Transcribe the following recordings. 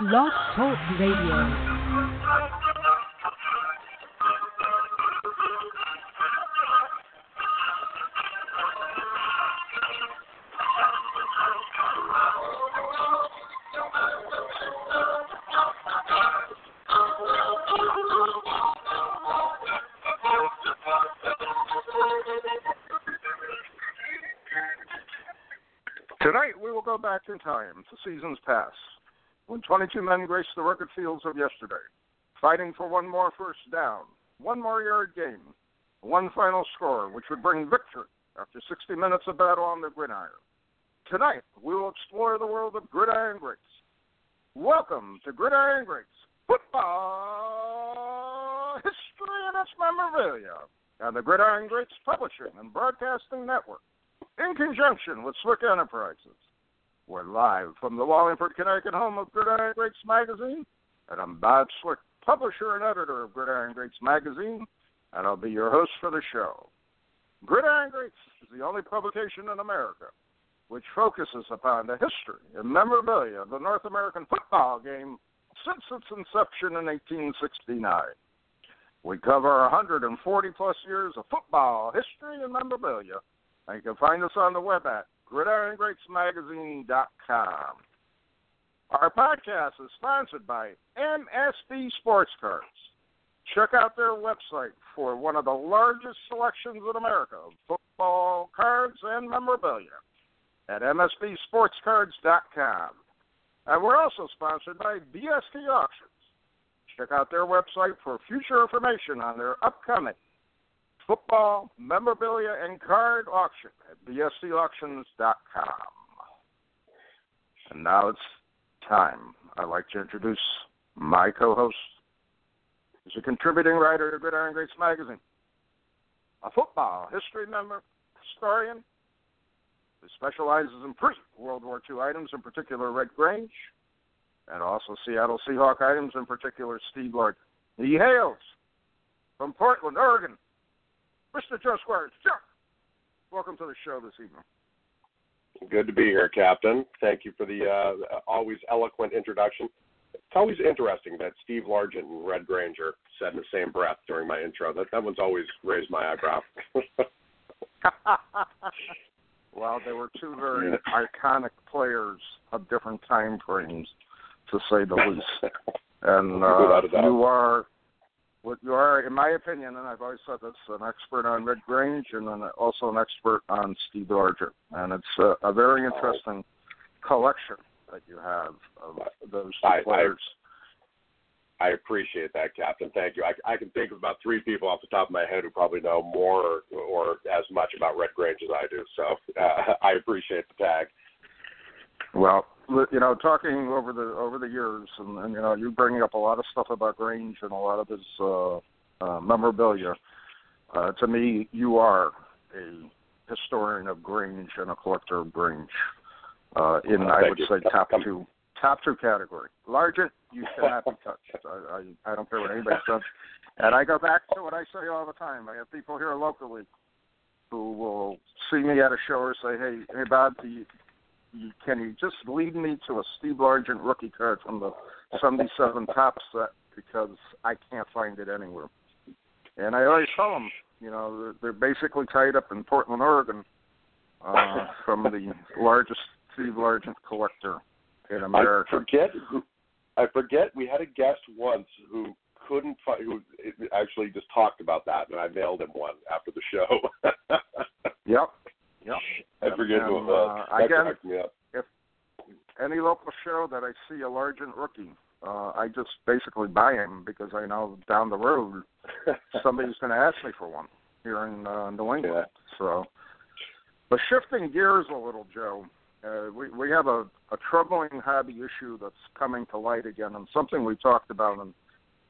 Blog Talk Radio. Tonight we will go back in time to seasons past, when 22 men graced the rugged fields of yesterday, fighting for one more first down, one more yard gain, one final score, which would bring victory after 60 minutes of battle on the gridiron. Tonight we will explore the world of gridiron greats. Welcome to Gridiron Greats Football History and its Memorabilia and the Gridiron Greats Publishing and Broadcasting Network in conjunction with Swick Enterprises. We're live from the Wallingford, Connecticut home of Gridiron Greats magazine, and I'm Bob Swick, publisher and editor of Gridiron Greats magazine, and I'll be your host for the show. Gridiron Greats is the only publication in America which focuses upon the history and memorabilia of the North American football game since its inception in 1869. We cover 140 plus years of football history and memorabilia and you can find us on the web at gridirongreatsmagazine.com. Our podcast is sponsored by MSB Sports Cards. Check out their website for one of the largest selections in America of football cards and memorabilia at MSBSportsCards.com. And we're also sponsored by BST Auctions. Check out their website for future information on their upcoming football, memorabilia, and card auction at bstauctions.com. And now it's time. I'd like to introduce my co-host. He's a contributing writer to Gridiron Greats magazine, a football history member, historian, who specializes in pre-World War II items, in particular Red Grange, and also Seattle Seahawk items, in particular Steve Largent. He hails from Portland, Oregon, Mr. Joe Squires. Joe, welcome to the show this evening. Good to be here, Captain. Thank you for the uh, always eloquent introduction. It's always interesting that Steve Largent and Red Granger said in the same breath during my intro. That that one's always raised my eyebrow. well, they were two very iconic players of different time frames, to say the least. And uh, you are what you are, in my opinion, and I've always said this, an expert on Red Grange and then also an expert on Steve Largent. And it's a, a very interesting collection that you have of those two I, players. I, I appreciate that, Captain. Thank you. I, I can think of about three people off the top of my head who probably know more or, or as much about Red Grange as I do. So uh, I appreciate the tag. Well, you know, talking over the over the years, and, and you know, you bringing up a lot of stuff about Grange and a lot of his uh, uh, memorabilia. Uh, to me, you are a historian of Grange and a collector of Grange. Uh, in Oh, I would you. say Come- top come- two top two category. Largent, you cannot be touched. I, I I don't care what anybody says. And I go back to what I say all the time. I have people here locally who will see me at a show or say, "Hey, hey, Bob, do you, you, can you just lead me to a Steve Largent rookie card from the '77 Topps set because I can't find it anywhere." And I always tell them, you know, they're, they're basically tied up in Portland, Oregon, uh, from the largest Steve Largent collector in America. I forget who. I forget we had a guest once who couldn't find who actually just talked about that, and I mailed him one after the show. Yep. Yep. I forget who it And, was. uh, That again, cracked me up. Any local show that I see a Largent rookie, uh, I just basically buy him because I know down the road somebody's going to ask me for one here in uh, New England. Yeah. So, but shifting gears a little, Joe, uh, we we have a, a troubling hobby issue that's coming to light again, and something we talked about in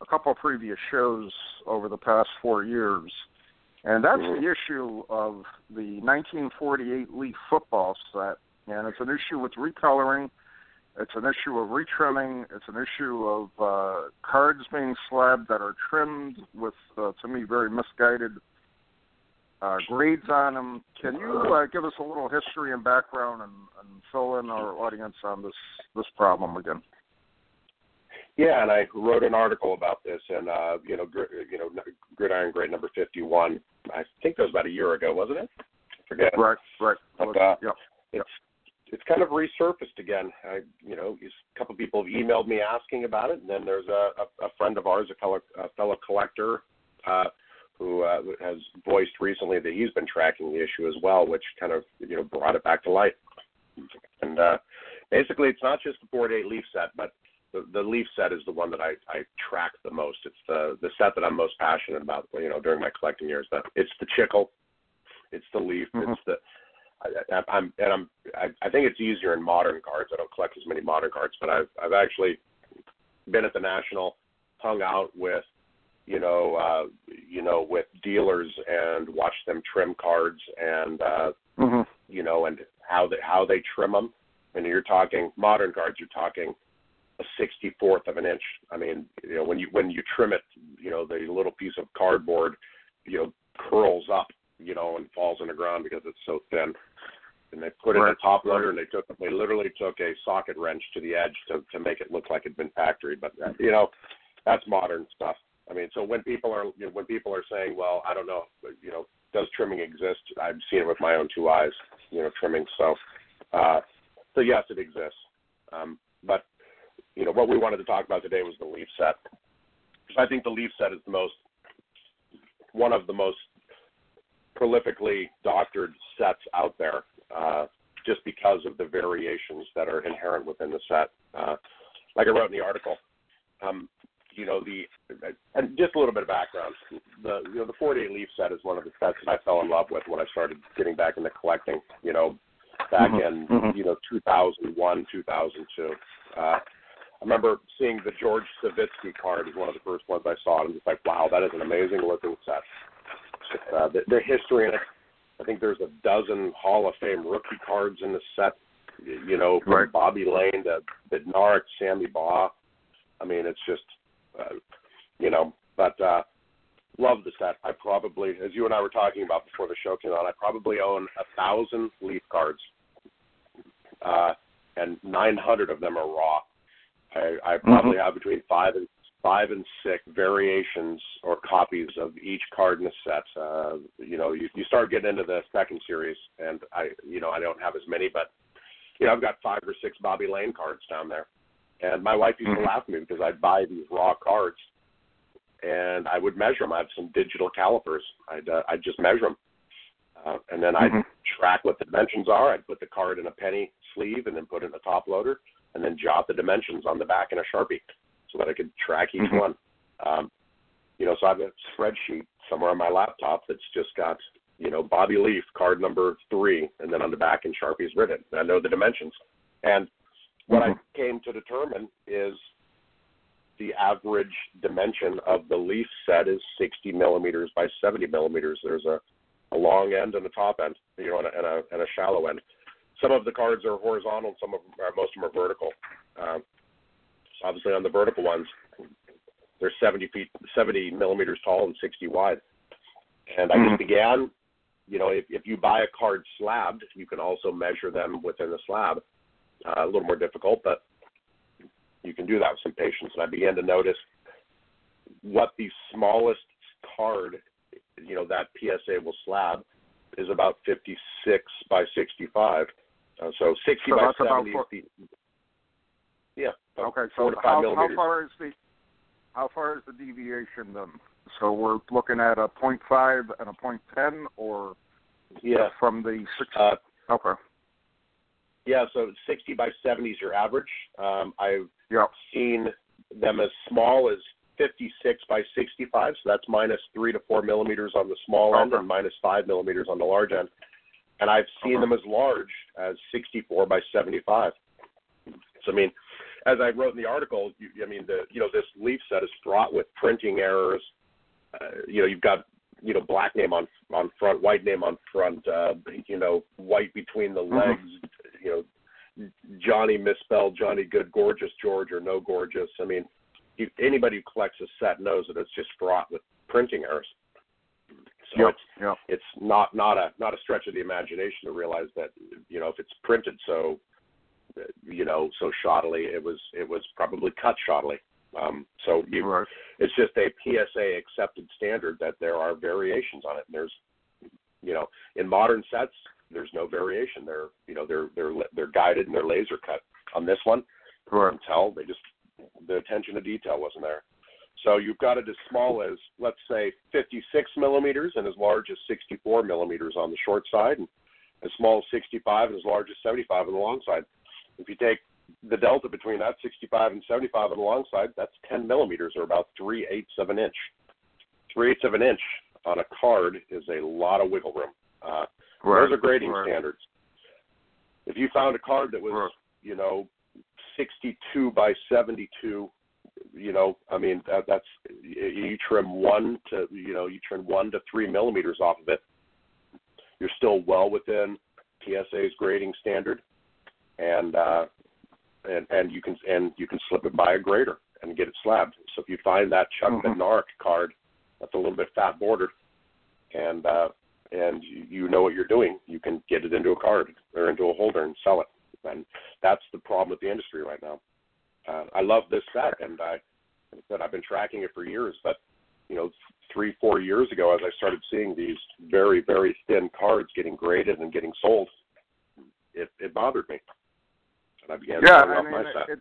a couple of previous shows over the past four years, and that's Mhm. the issue of the 1948 Leaf football set, and it's an issue with recoloring. It's an issue of retrimming. It's an issue of uh, cards being slabbed that are trimmed with, uh, to me, very misguided uh, grades on them. Can you uh, give us a little history and background and, and fill in our audience on this this problem again? Yeah, and I wrote an article about this, and uh, you know, gr- you know, Gridiron Greats number fifty-one. I think that was about a year ago, wasn't it? I forget. Right, right. But, uh, yep. It's it's kind of resurfaced again. I, you know, a couple of people have emailed me asking about it, and then there's a, a, a friend of ours, a fellow, a fellow collector, uh, who uh, has voiced recently that he's been tracking the issue as well, which kind of you know brought it back to light. And uh, basically, it's not just the board eight leaf set, but the, the leaf set is the one that I, I track the most. It's the the set that I'm most passionate about. You know, during my collecting years, but it's the Chicle, it's the leaf, Mhm. it's the I, I, I'm and I'm I, I think it's easier in modern cards. I don't collect as many modern cards, but I've I've actually been at the national, hung out with you know uh, you know with dealers and watched them trim cards and uh, hmm you know and how they how they trim them. And you're talking modern cards. You're talking a sixty fourth of an inch. I mean, you know, when you when you trim it, you know, the little piece of cardboard, you know, curls up, you know, and falls on the ground because it's so thin. And they put it in Right. a top loader, and they took they literally took a socket wrench to the edge to to make it look like it'd been factory. But uh, you know, that's modern stuff. I mean, so when people are you know, when people are saying, well, I don't know, you know, does trimming exist? I've seen it with my own two eyes, you know, trimming. So, uh, so yes, it exists. Um, but you know, what we wanted to talk about today was the leaf set. I think the leaf set is the most one of the most prolifically doctored sets out there, uh, just because of the variations that are inherent within the set. Uh, like I wrote in the article, um, you know the and just a little bit of background. The you know the 48 leaf set is one of the sets that I fell in love with when I started getting back into collecting. You know, back Mhm, in mhm. you know 2001, 2002. Uh, I remember seeing the George Savitsky card as one of the first ones I saw, and I'm just like, wow, that is an amazing looking set. Uh, the, the history in it, I think there's a dozen Hall of Fame rookie cards in the set. You know, from Right. Bobby Layne to Bednarik, Sammy Baugh. I mean, it's just, uh, you know, but uh, love the set. I probably, as you and I were talking about before the show came on, I probably own a thousand Leaf cards, uh, and 900 of them are raw. I, I probably have between five and five and six variations or copies of each card in the set. Uh, you know, you, you start getting into the second series, and I, you know, I don't have as many, but you know, I've got five or six Bobby Layne cards down there. And my wife used Mhm. to laugh at me because I'd buy these raw cards, and I would measure them. I have some digital calipers. I'd uh, I'd just measure them, uh, and then I'd Mhm. track what the dimensions are. I'd put the card in a penny sleeve and then put it in a top loader, and then jot the dimensions on the back in a sharpie so that I could track each Mhm. one. Um, you know, so I have a spreadsheet somewhere on my laptop that's just got, you know, Bobby Leaf card number three, and then on the back in Sharpie is written. And I know the dimensions. And what Mhm. I came to determine is the average dimension of the leaf set is 60 millimeters by 70 millimeters. There's a, a long end and a top end, you know, and a, and a, and a shallow end. Some of the cards are horizontal, some of them are, most of them are vertical. Um, obviously, on the vertical ones, they're 70 feet, 70 millimeters tall and 60 wide. And I just began, you know, if, if you buy a card slabbed, you can also measure them within the slab. Uh, a little more difficult, but you can do that with some patience. And I began to notice what the smallest card, you know, that PSA will slab is about 56 by 65. Uh, so 60 So by 70 four- feet. Yeah. Okay, so how, how far is the how far is the deviation then? So we're looking at a point five and a point ten, or Yeah. from the six. Uh, okay. yeah, so 60 by 70 is your average. Um, I've Yep. seen them as small as 56 by 65, so that's minus three to four millimeters on the small end and minus five millimeters on the large end. And I've seen Uh-huh. them as large as 64 by 75. So I mean, as I wrote in the article, you, I mean, the you know this leaf set is fraught with printing errors. Uh, you know, you've got you know black name on on front, white name on front. Uh, you know, white between the Mhm. legs. You know, Johnny misspelled Johnny Good, gorgeous George or no gorgeous. I mean, you, anybody who collects a set knows that it's just fraught with printing errors. So Yep. it's Yep. it's not not a not a stretch of the imagination to realize that you know if it's printed so you know so shoddily it was it was probably cut shoddily um so you Right. it's just a PSA accepted standard that there are variations on it and there's you know in modern sets there's no variation they're you know they're they're they're guided and they're laser cut on this one you can tell they just the attention to detail wasn't there so you've got it as small as, let's say, 56 millimeters and as large as 64 millimeters on the short side, and as small as 65 and as large as 75 on the long side. If you take the delta between that 65 and 75 on the long side, that's 10 millimeters, or about three eighths of an inch. Three eighths of an inch on a card is a lot of wiggle room. Uh, Right. those are grading Right. standards. If you found a card that was, Right. you know, 62 by 72, you know, I mean, that, that's you trim one to, you know, you trim one to three millimeters off of it. You're still well within PSA's grading standard, and uh, and and you can and you can slip it by a grader and get it slabbed. So if you find that Chuck Mhm. Bednarik card that's a little bit fat bordered, and uh, and you, you know what you're doing, you can get it into a card or into a holder and sell it. And that's the problem with the industry right now. Uh, I love this set, and I like I said I've been tracking it for years. But you know, three four years ago, as I started seeing these very very thin cards getting graded and getting sold, it it bothered me, and I began Yeah, selling I mean, my set. it,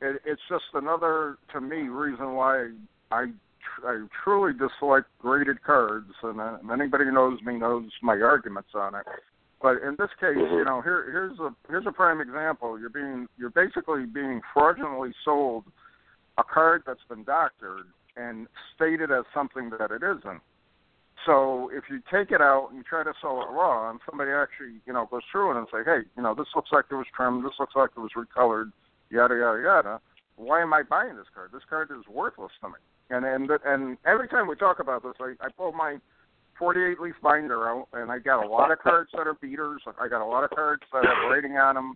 it, it's just another, to me, reason why I tr- I truly dislike graded cards, and uh, anybody who knows me knows my arguments on it. But in this case, Mhm. you know, here here's a here's a prime example. You're being you're basically being fraudulently sold a card that's been doctored and stated as something that it isn't. So if you take it out and you try to sell it raw, and somebody actually, you know, goes through it and say, hey, you know, this looks like it was trimmed, this looks like it was recolored, yada yada yada. Why am I buying this card? This card is worthless to me. And and and every time we talk about this, I, I pull my 48 leaf binder out, and I got a lot of cards that are beaters. I got a lot of cards that have rating on them.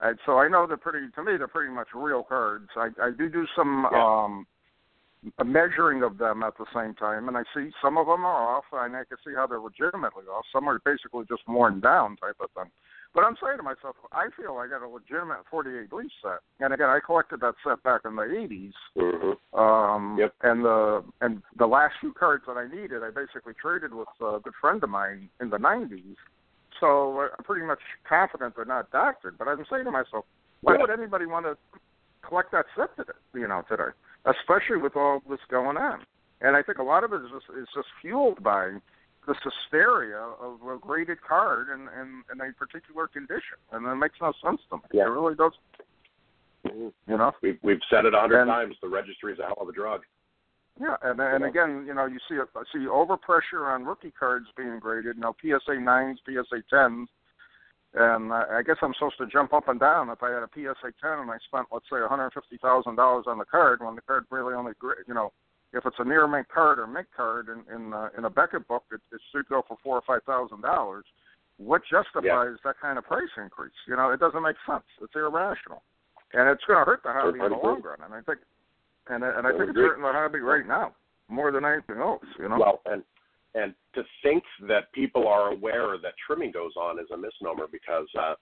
And so I know they're pretty. To me, they're pretty much real cards. I I do do some Yeah. um measuring of them at the same time, and I see some of them are off, and I can see how they're legitimately off. Some are basically just worn down type of thing. But I'm saying to myself, I feel I got a legitimate 48 leaf set, and again, I collected that set back in the 80s. hmm Um, Yep. And the and the last few cards that I needed, I basically traded with a good friend of mine in the 90s. So I'm pretty much confident they're not doctored. But I'm saying to myself, why would anybody want to collect that set today? You know, today, especially with all this going on. And I think a lot of it is just is just fueled by this hysteria of a graded card in, in, in a particular condition, and it makes no sense to me. Yeah. It really does. hmm You know. We've we've said it a hundred times. The registry is a hell of a drug. Yeah, and and Yeah. again, you know, you see I see overpressure on rookie cards being graded. You know, PSA nines, PSA tens, and I I guess I'm supposed to jump up and down if I had a PSA ten and I spent let's say 150 thousand dollars on the card when the card really only, you know, if it's a near mint card or mint card in in, uh, in a Beckett book, it, it should go for four or five thousand dollars. What justifies that kind of price increase? You know, it doesn't make sense. It's irrational, and it's going to hurt the hobby in the long run. And I think, and I- and I think it's hurting the hobby right now more than anything else. You know. Well, and and to think that people are aware that trimming goes on is a misnomer because uh,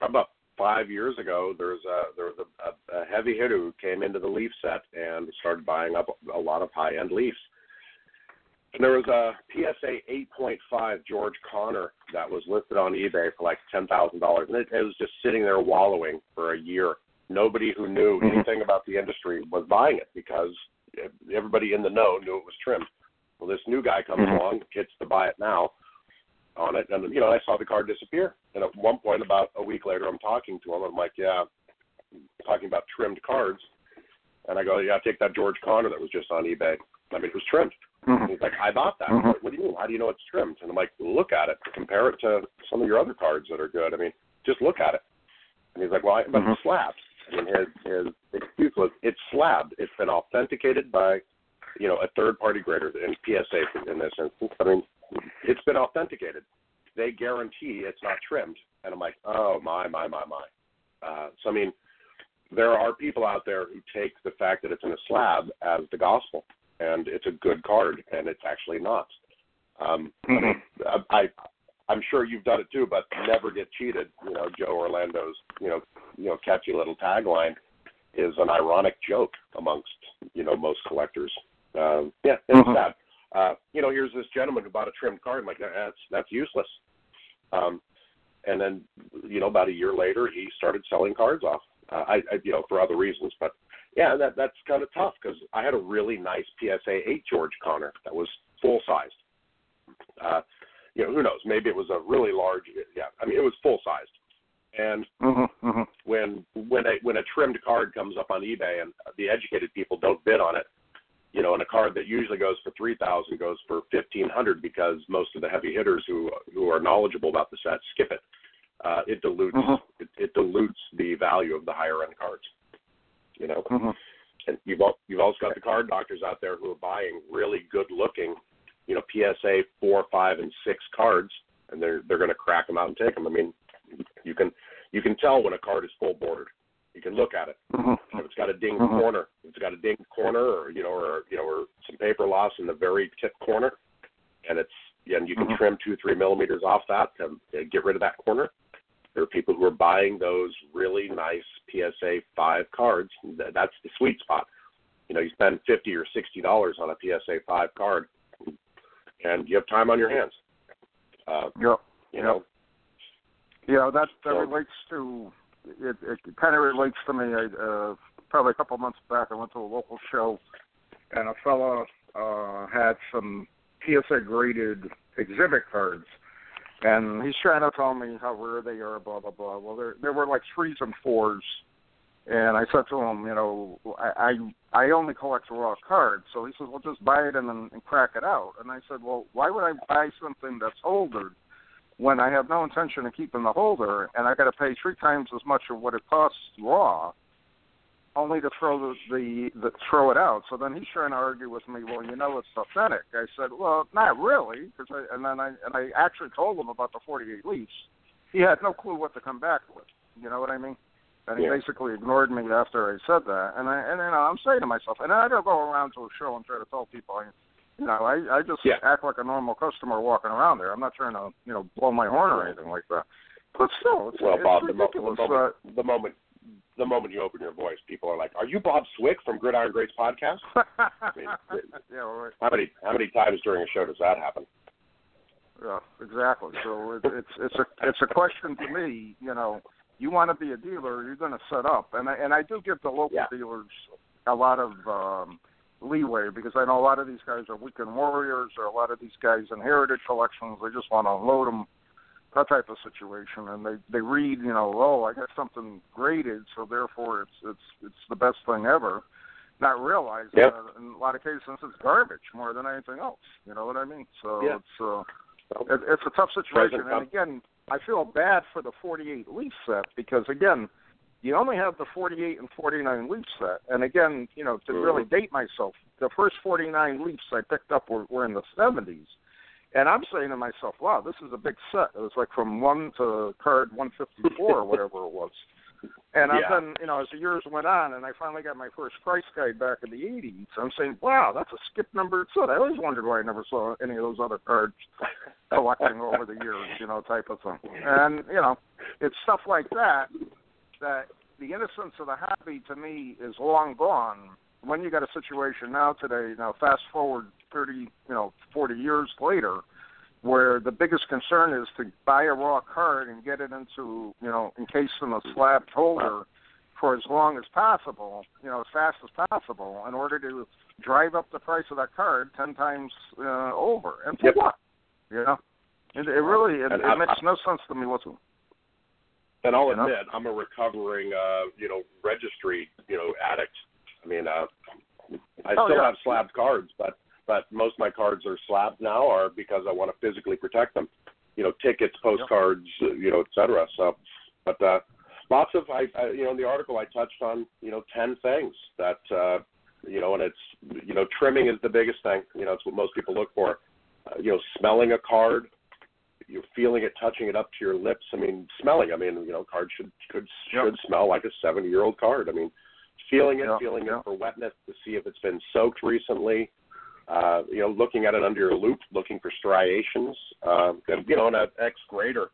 about five years ago there was a there was a, a, a heavy hitter who came into the leaf set and started buying up a lot of high end leafs. And there was a PSA 8.5 George Connor that was listed on eBay for like ten thousand dollars, and it, it was just sitting there wallowing for a year. Nobody who knew Mhm. anything about the industry was buying it because everybody in the know knew it was trimmed. Well, this new guy comes Mhm. along, gets to buy it now on it, and you know I saw the card disappear. And at one point, about a week later, I'm talking to him. I'm like, "Yeah, talking about trimmed cards," and I go, "Yeah, take that George Connor that was just on eBay. I mean, it was trimmed. Mm-hmm. He's like, I bought that. Mm-hmm. Like, what do you mean? How do you know it's trimmed? And I'm like, look at it. Compare it to some of your other cards that are good. I mean, just look at it. And he's like, well, I, but Mhm. it's slabbed. I his his excuse was, it's slabbed. It's been authenticated by, you know, a third party grader in PSA in this instance. I mean, it's been authenticated. They guarantee it's not trimmed. And I'm like, oh my my my my. Uh, so I mean, there are people out there who take the fact that it's in a slab as the gospel, and it's a good card, and it's actually not. Um, I mean, I, I I'm sure you've done it too, but never get cheated. You know, Joe Orlando's you know you know catchy little tagline is an ironic joke amongst you know most collectors. Um, yeah, it's Mhm. sad. Uh, you know, here's this gentleman who bought a trimmed card. I'm like, that's that's useless. Um, and then you know about a year later, he started selling cards off. Uh, I, I you know for other reasons, but yeah, that that's kind of tough because I had a really nice PSA eight George Connor that was full sized. Uh, you know, who knows? Maybe it was a really large. Yeah, I mean, it was full sized. And Mm-hmm. Mm-hmm. when when a when a trimmed card comes up on eBay and the educated people don't bid on it, you know, and a card that usually goes for three thousand goes for fifteen hundred because most of the heavy hitters who who are knowledgeable about the set skip it. Uh, it dilutes Mhm. it, it dilutes the value of the higher end cards. You know, Mm-hmm. and you've al- you've also got the card doctors out there who are buying really good looking, you know, PSA four, five, and six cards, and they're they're going to crack them out and take them. I mean, you can you can tell when a card is full bordered. You can look at it. Mm-hmm. If it's got a dinged Mhm. corner, if it's got a dinged corner, or you know, or you know, or some paper loss in the very tip corner, and it's and you can Mhm. trim two, three millimeters off that to get rid of that corner. There are people who are buying those really nice PSA five cards. That's the sweet spot. You know, you spend fifty or sixty dollars on a PSA five card, and you have time on your hands. Uh, Yep. you know, Yeah, that that So- relates to it. It kind of relates to me. I, uh, probably a couple months back, I went to a local show, and a fella uh, had some PSA graded exhibit cards, and he's trying to tell me how rare they are, blah blah blah. Well, there there were like threes and fours, and I said to him, you know, I I, I only collect raw cards. So he says, well, just buy it and then and crack it out. And I said, well, why would I buy something that's holdered? when I have no intention of keeping the holder and I got to pay three times as much of what it costs raw, only to throw the, the the throw it out. So then he's trying to argue with me. Well, you know it's authentic. I said, well, not really, because I and then I and I actually told him about the 48 leaves. He had no clue what to come back with. You know what I mean? And he Yeah. basically ignored me after I said that. And I and you know I'm saying to myself, and I don't go around to a show and try to tell people. I, you know, I I just Yeah. act like a normal customer walking around there. I'm not trying to you know blow my horn or anything like that. But still, it's, well, it's Bob, the, mo- the moment uh, the moment the moment you open your voice, people are like, "Are you Bob Swick from Gridiron Greats podcast?" mean, yeah, right. How many how many times during a show does that happen? Yeah, exactly. So it, it's it's a it's a question to me. You know, you want to be a dealer, you're going to set up, and I, and I do give the local Yeah. dealers a lot of um, leeway because I know a lot of these guys are weekend warriors, or a lot of these guys in heritage collections. They just want to unload them. That type of situation, and they they read, you know, oh, I got something graded, so therefore it's it's it's the best thing ever. Not realizing Yep. that in a lot of cases it's garbage more than anything else. You know what I mean? So Yeah. it's uh, it, it's a tough situation. And again, I feel bad for the 48 leaf set because again, you only have the 48 and 49 leaf set. And again, you know, to really mm-hmm. date myself, the first 49 leafs I picked up were, were in the 70s. And I'm saying to myself, wow, this is a big set. It was like from one to card 154 or whatever it was. And I've Yeah. been, you know, as the years went on, and I finally got my first price guide back in the '80s. I'm saying, wow, that's a skip number set. I always wondered why I never saw any of those other cards collecting over the years, you know, type of thing. And you know, it's stuff like that that the innocence of the hobby to me is long gone. When you got a situation now today, now fast forward 30, you know, 40 years later, where the biggest concern is to buy a raw card and get it into, you know, encased in a slab holder for as long as possible, you know, as fast as possible, in order to drive up the price of that card ten times uh, over. And for Yep. what? You know, it, it really it, it I- makes no sense to me whatsoever. and I'll You know? admit, I'm a recovering, uh, you know, registry, you know, addict. I mean, uh, I Oh, still yeah. have slabbed cards, but but most of my cards are slabbed now are because I want to physically protect them. You know, tickets, postcards, yep. you know, et cetera. So, but uh, lots of I, I, you know, in the article I touched on, you know, ten things that, uh, you know, and it's, you know, trimming is the biggest thing. You know, it's what most people look for. Uh, you know, smelling a card, you're feeling it, touching it up to your lips. I mean, smelling. I mean, you know, cards should could yep. should smell like a seventy year old card. I mean, feeling it, feeling it for wetness to see if it's been soaked recently. Uh, you know, looking at it under your loupe, looking for striations. Uh, and, you know, an ex grader,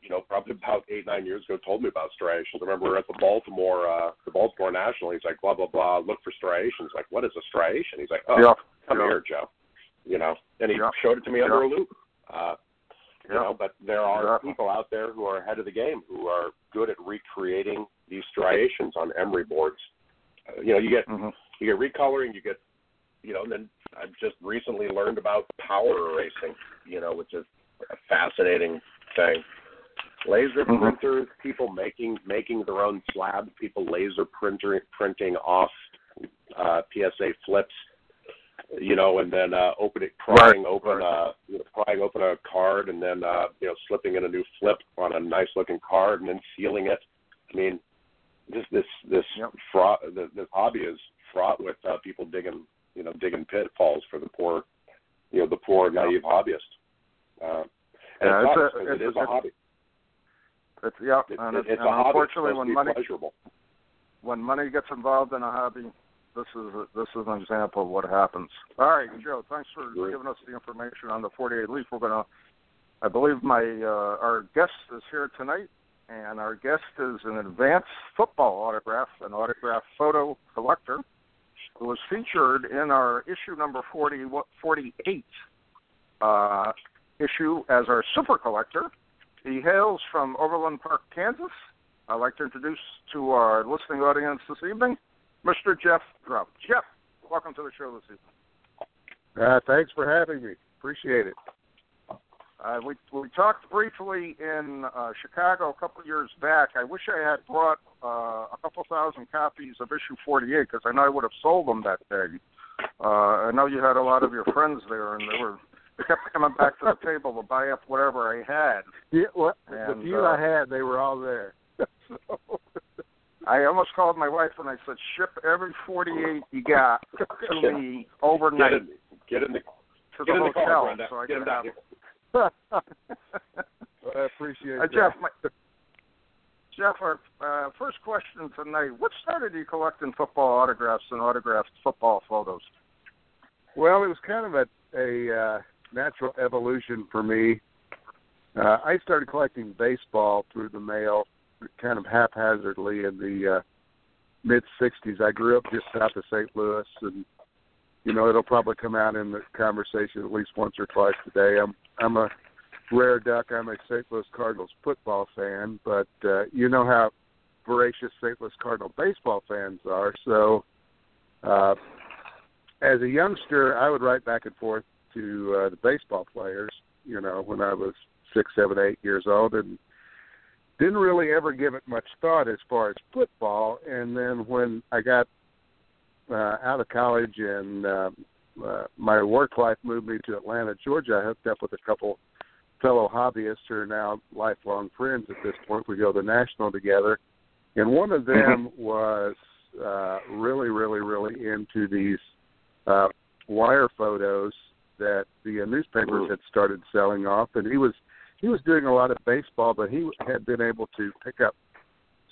you know, probably about eight, nine years ago told me about striations. I remember we were at the Baltimore, uh, the Baltimore National. He's like, blah, blah, blah, look for striations. Like, what is a striation? He's like, oh, yeah. come yeah. here, Joe. You know, and he yeah. showed it to me under a loupe. Uh, you know, but there are people out there who are ahead of the game who are good at recreating these striations on emery boards. Uh, you know, you get mm-hmm. you get recoloring, you get you know, and then I've just recently learned about power erasing, you know, which is a fascinating thing. Laser mm-hmm. printers, people making making their own slabs, people laser printer printing off uh, PSA flips, you know, and then uh, opening prying right. open uh, you know, prying open a card, and then uh, you know slipping in a new flip on a nice looking card, and then sealing it. I mean, this this this yep. fraud, this, this hobby is fraught with uh, people digging you know digging pitfalls for the poor, you know, the poor naive hobbyist. Uh, and yeah, it's, it's, a, it's, it is a hobby. It's yeah, it, and, it, it's and a unfortunately, hobby. when money pleasurable. when money gets involved in a hobby, this is a, this is an example of what happens. All right, Joe, thanks for Great. giving us the information on the 48 Leaf. We're gonna, I believe my uh, our guest is here tonight, and our guest is an advanced football autograph, an autograph photo collector was featured in our issue number 40, 48 uh, issue as our super collector. He hails from Overland Park, Kansas. I'd like to introduce to our listening audience this evening Mr. Jeff Grubb. Jeff, welcome to the show this evening. Uh, thanks for having me. Appreciate it. Uh, we we talked briefly in uh, Chicago a couple of years back. I wish I had brought uh, a couple thousand copies of issue 48 because I know I would have sold them that day. Uh, I know you had a lot of your friends there, and they were they kept coming back to the table to buy up whatever I had. Yeah, well, and, the few uh, I had, they were all there. so. I almost called my wife and I said, "Ship every 48 you got to me overnight." Get in, get in the, to get the in the hotel, car, so I get could down have well, I appreciate uh, that. Jeff, my, Jeff, our uh, first question tonight: What started you collecting football autographs and autographed football photos? Well, it was kind of a a uh, natural evolution for me. Uh, I started collecting baseball through the mail, kind of haphazardly in the uh, mid '60s. I grew up just south of St. Louis, and you know it'll probably come out in the conversation at least once or twice today. I'm I'm a rare duck. I'm a St. Louis Cardinals football fan, but uh, you know how voracious St. Louis Cardinal baseball fans are. So, uh, as a youngster, I would write back and forth to uh, the baseball players. You know, when I was six, seven, eight years old, and didn't really ever give it much thought as far as football. And then when I got uh, out of college and uh, uh, my work life moved me to Atlanta, Georgia. I hooked up with a couple fellow hobbyists who are now lifelong friends at this point. We go to the National together, and one of them mm-hmm. was uh, really, really, really into these uh, wire photos that the uh, newspapers had started selling off, and he was he was doing a lot of baseball, but he had been able to pick up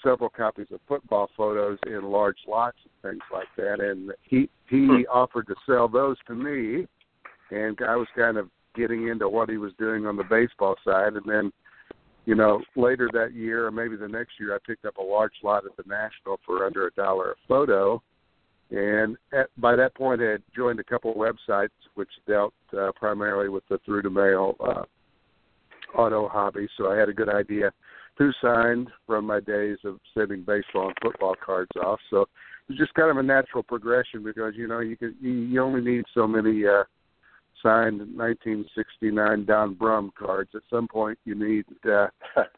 several copies of football photos in large lots and things like that. And he he hmm. offered to sell those to me, and I was kind of getting into what he was doing on the baseball side. And then, you know, later that year or maybe the next year, I picked up a large lot at the National for under a dollar a photo. And at, by that point, I had joined a couple of websites which dealt uh, primarily with the through the mail uh, auto hobby. So I had a good idea who signed from my days of sending baseball and football cards off. So it was just kind of a natural progression because you know you can you, you only need so many uh, signed 1969 Don Brumm cards. At some point, you need uh,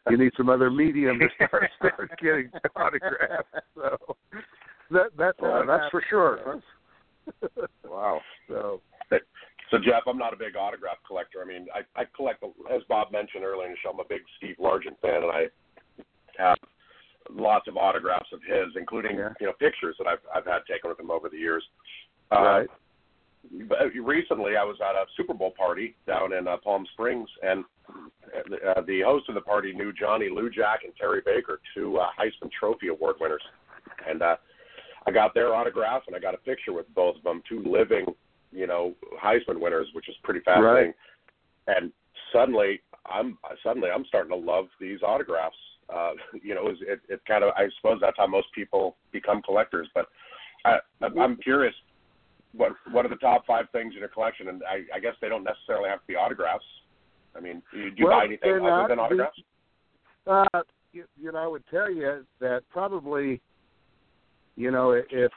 you need some other medium to start start getting autographs. So that that's well, that's for sure. wow. So So Jeff, I'm not a big autograph collector. I mean, I, I collect, as Bob mentioned earlier in the show, I'm a big Steve Largent fan, and I have lots of autographs of his, including Yeah. you know pictures that I've I've had taken with him over the years. Right. Uh, but recently, I was at a Super Bowl party down in uh, Palm Springs, and uh, the host of the party knew Johnny Lujack and Terry Baker, two uh, Heisman Trophy Award winners, and uh, I got their autograph and I got a picture with both of them, two living, you know, Heisman winners, which is pretty fascinating. And suddenly, I'm suddenly I'm starting to love these autographs. Uh, you know, it, it, it kind of I suppose that's how most people become collectors. But I, I'm curious, what what are the top five things in your collection? And I, I guess they don't necessarily have to be autographs. I mean, do you, do you Well, buy anything other not. than autographs? Uh, you, you know, I would tell you that probably, you know, if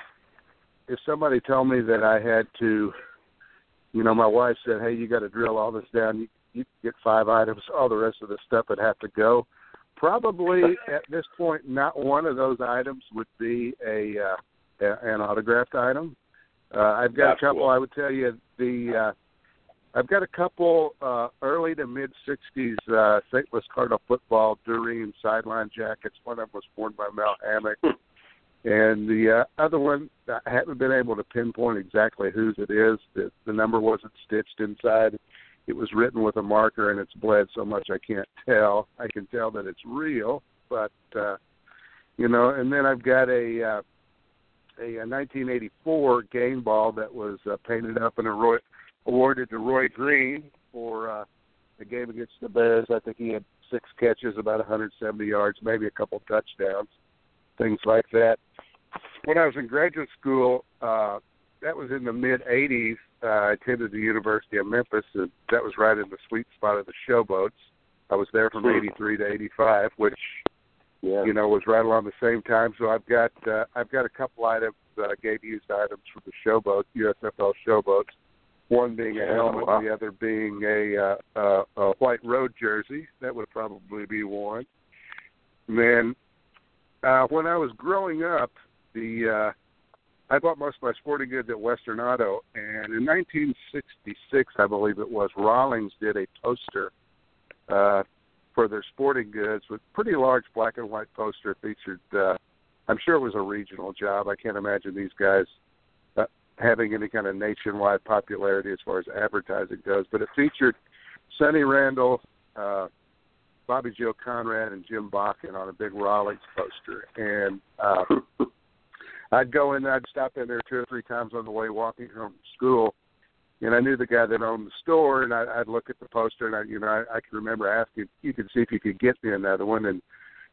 if somebody told me that I had to, you know, my wife said, "Hey, you got to drill all this down. You, you get five items. All the rest of the stuff would have to go." Probably at this point, not one of those items would be a, uh, a an autographed item. Uh, I've got That's a couple. cool. I would tell you the. Uh, I've got a couple uh, early to mid '60s uh, St. Louis Cardinal football Doreen sideline jackets. One of them was worn by Mel Hammack, and the uh, other one I haven't been able to pinpoint exactly whose it is. The, the number wasn't stitched inside. It was written with a marker, and it's bled so much I can't tell. I can tell that it's real, but uh, you know. And then I've got a uh, a, a 1984 game ball that was uh, painted up in a Roy awarded to Roy Green for uh, a game against the Bears. I think he had six catches, about 170 yards, maybe a couple touchdowns, things like that. When I was in graduate school, uh, that was in the mid 80s. Uh, I attended the University of Memphis, and that was right in the sweet spot of the showboats. I was there from Hmm. 83 to 85, which Yeah. you know was right along the same time. So I've got uh, I've got a couple items, uh, gave used items from the showboat, USFL showboats. One being a helmet, wow. the other being a, uh, uh, a white road jersey. That would probably be one. And then uh, when I was growing up, the uh, I bought most of my sporting goods at Western Auto, and in 1966, I believe it was, Rawlings did a poster uh, for their sporting goods with pretty large black and white poster featured. Uh, I'm sure it was a regional job. I can't imagine these guys uh, having any kind of nationwide popularity as far as advertising goes. But it featured Sonny Randle, uh, Bobby Joe Conrad, and Jim Bakken on a big Rawlings poster. And uh, I'd go in, I'd stop in there two or three times on the way walking home from school, and I knew the guy that owned the store, and I, I'd look at the poster, and I, you know, I, I can remember asking, you could see if you could get me another one, and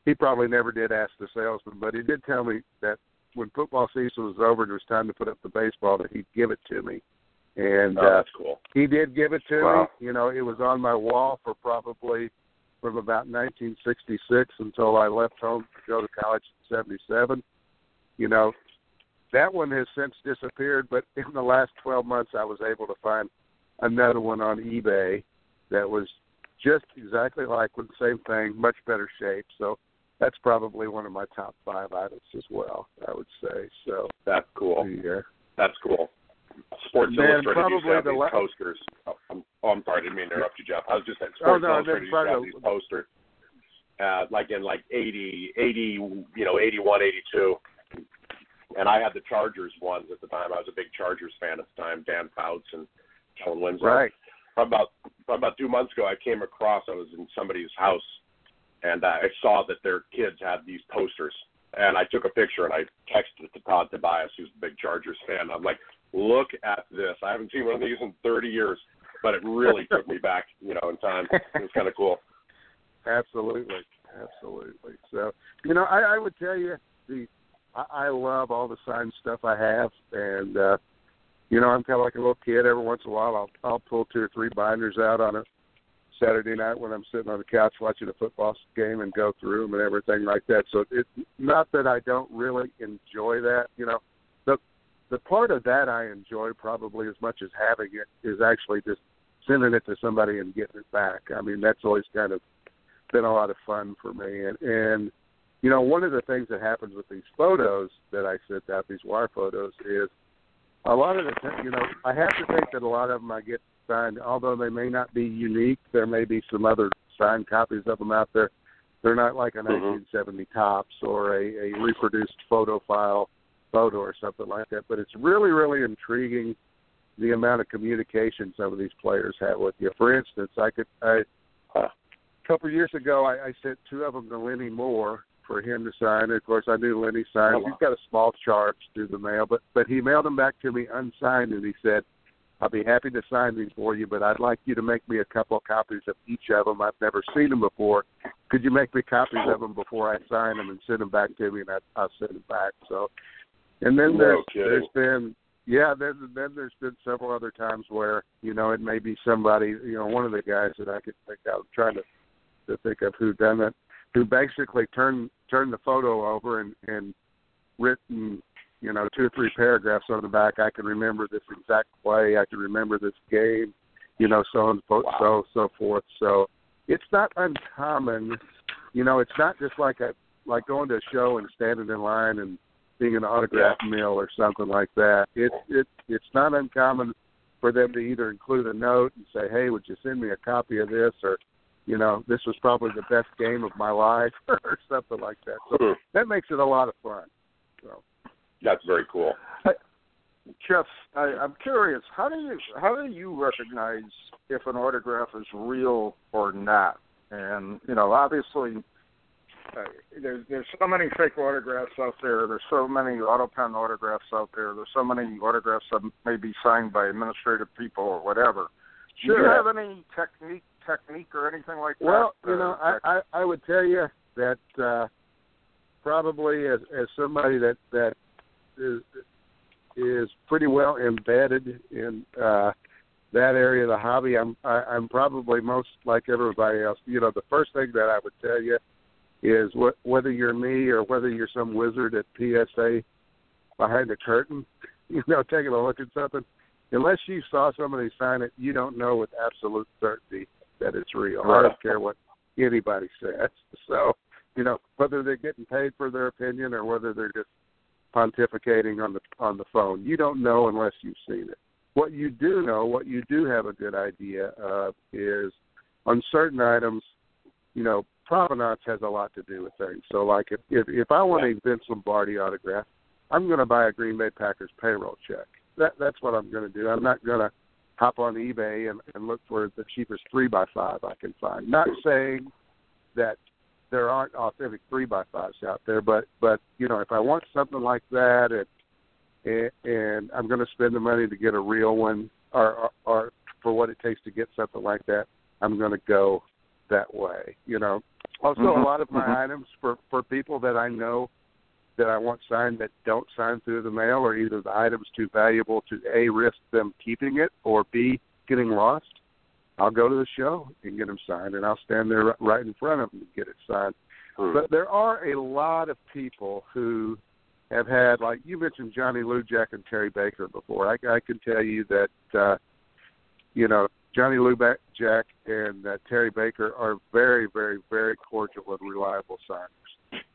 he probably never did ask the salesman, but he did tell me that when football season was over and it was time to put up the baseball, that he'd give it to me, and Oh, uh, that's cool. he did give it to Wow. me. You know, it was on my wall for probably from about 1966 until I left home to go to college in '77. You know, that one has since disappeared, but in the last 12 months, I was able to find another one on eBay that was just exactly like the same thing, much better shape. So that's probably one of my top five items as well. I would say so. That's cool. Yeah. That's cool. Sports Then Illustrated used to have the these la- posters. Oh, I'm, oh, I'm sorry, I didn't mean to interrupt you, Jeff. I was just saying Oh, Sports no, Illustrated used to have these posters, uh, like in like 80, 80, you know, 81, 82. And I had the Chargers ones at the time. I was a big Chargers fan at the time, Dan Fouts and Kellen Winslow. Right. About about two months ago, I came across. I was in somebody's house, and I saw that their kids had these posters. And I took a picture and I texted it to Todd Tobias, who's a big Chargers fan. I'm like, look at this. I haven't seen one of these in 30 years, but it really took me back, you know, in time. It was kind of cool. Absolutely, absolutely. So, you know, I, I would tell you the I, love all the signed stuff I have, and uh, you know, I'm kind of like a little kid. Every once in a while, I'll I'll pull two or three binders out on a Saturday night when I'm sitting on the couch watching a football game and go through them and everything like that. So it's not that I don't really enjoy that. You know, the the part of that I enjoy probably as much as having it is actually just sending it to somebody and getting it back. I mean, that's always kind of been a lot of fun for me. And and you know, one of the things that happens with these photos that I sent out, these wire photos, is a lot of the time, you know, I have to think that a lot of them I get signed, although they may not be unique. There may be some other signed copies of them out there. They're not like a Mhm. 1970 Topps or a, a reproduced photo file photo or something like that. But it's really, really intriguing the amount of communication some of these players have with you. For instance, I could, I, a couple of years ago, I, I sent two of them to Lenny Moore for him to sign. Of course, I knew Lenny signed. Oh, wow. He's got a small charge through the mail, but but he mailed them back to me unsigned, and he said, "I'll be happy to sign these for you, but I'd like you to make me a couple of copies of each of them. I've never seen them before. Could you make me copies of them before I sign them and send them back to me, and I, I'll send them back." So, and then there's kidding. there's been yeah, then then there's been several other times where you know it may be somebody you know one of the guys that I could think of trying to to think of who done it who basically turned turned the photo over and and written you know two or three paragraphs on the back. I can remember this exact play. I can remember this game. You know, so and so Wow. so so forth. So it's not uncommon. You know, it's not just like a like going to a show and standing in line and being an autograph mill or something like that. It's it it's not uncommon for them to either include a note and say, "Hey, would you send me a copy of this?" or you know, this was probably the best game of my life or something like that. So Hmm. that makes it a lot of fun. So That's very cool. Jeff, I, I'm curious. How do you how do you recognize if an autograph is real or not? And you know, obviously, uh, there's there's so many fake autographs out there. There's so many auto pen autographs out there. There's so many autographs that may be signed by administrative people or whatever. Do you have any technique technique or anything like that? Well, you uh, know, I, I I would tell you that uh probably as as somebody that that is is pretty well embedded in uh that area of the hobby, I'm I, I'm probably most like everybody else. You know, the first thing that I would tell you is what whether you're me or whether you're some wizard at PSA behind the curtain, you know, taking a look at something. Unless you saw somebody sign it, you don't know with absolute certainty that it's real. I don't care what anybody says. So, you know, whether they're getting paid for their opinion or whether they're just pontificating on the on the phone, you don't know unless you've seen it. What you do know, what you do have a good idea of, is on certain items, you know, provenance has a lot to do with things. So, like if if, if I want a Vince Lombardi autograph, I'm going to buy a Green Bay Packers payroll check. That that's what I'm going to do. I'm not going to hop on eBay and, and look for the cheapest three by five I can find. Not saying that there aren't authentic three by fives out there, but but you know if I want something like that and and, and I'm going to spend the money to get a real one or, or or for what it takes to get something like that, I'm going to go that way. You know. Also, Mhm, a lot of my mhm. items for for people that I know that I want signed that don't sign through the mail, or either the item's too valuable to a risk them keeping it, or b getting lost. I'll go to the show and get them signed, and I'll stand there right in front of them and get it signed. Hmm. But there are a lot of people who have had, like you mentioned, Johnny Lujack and Terry Baker before. I, I can tell you that, uh, you know, Johnny Lou Jack and uh, Terry Baker are very, very, very cordial and reliable signers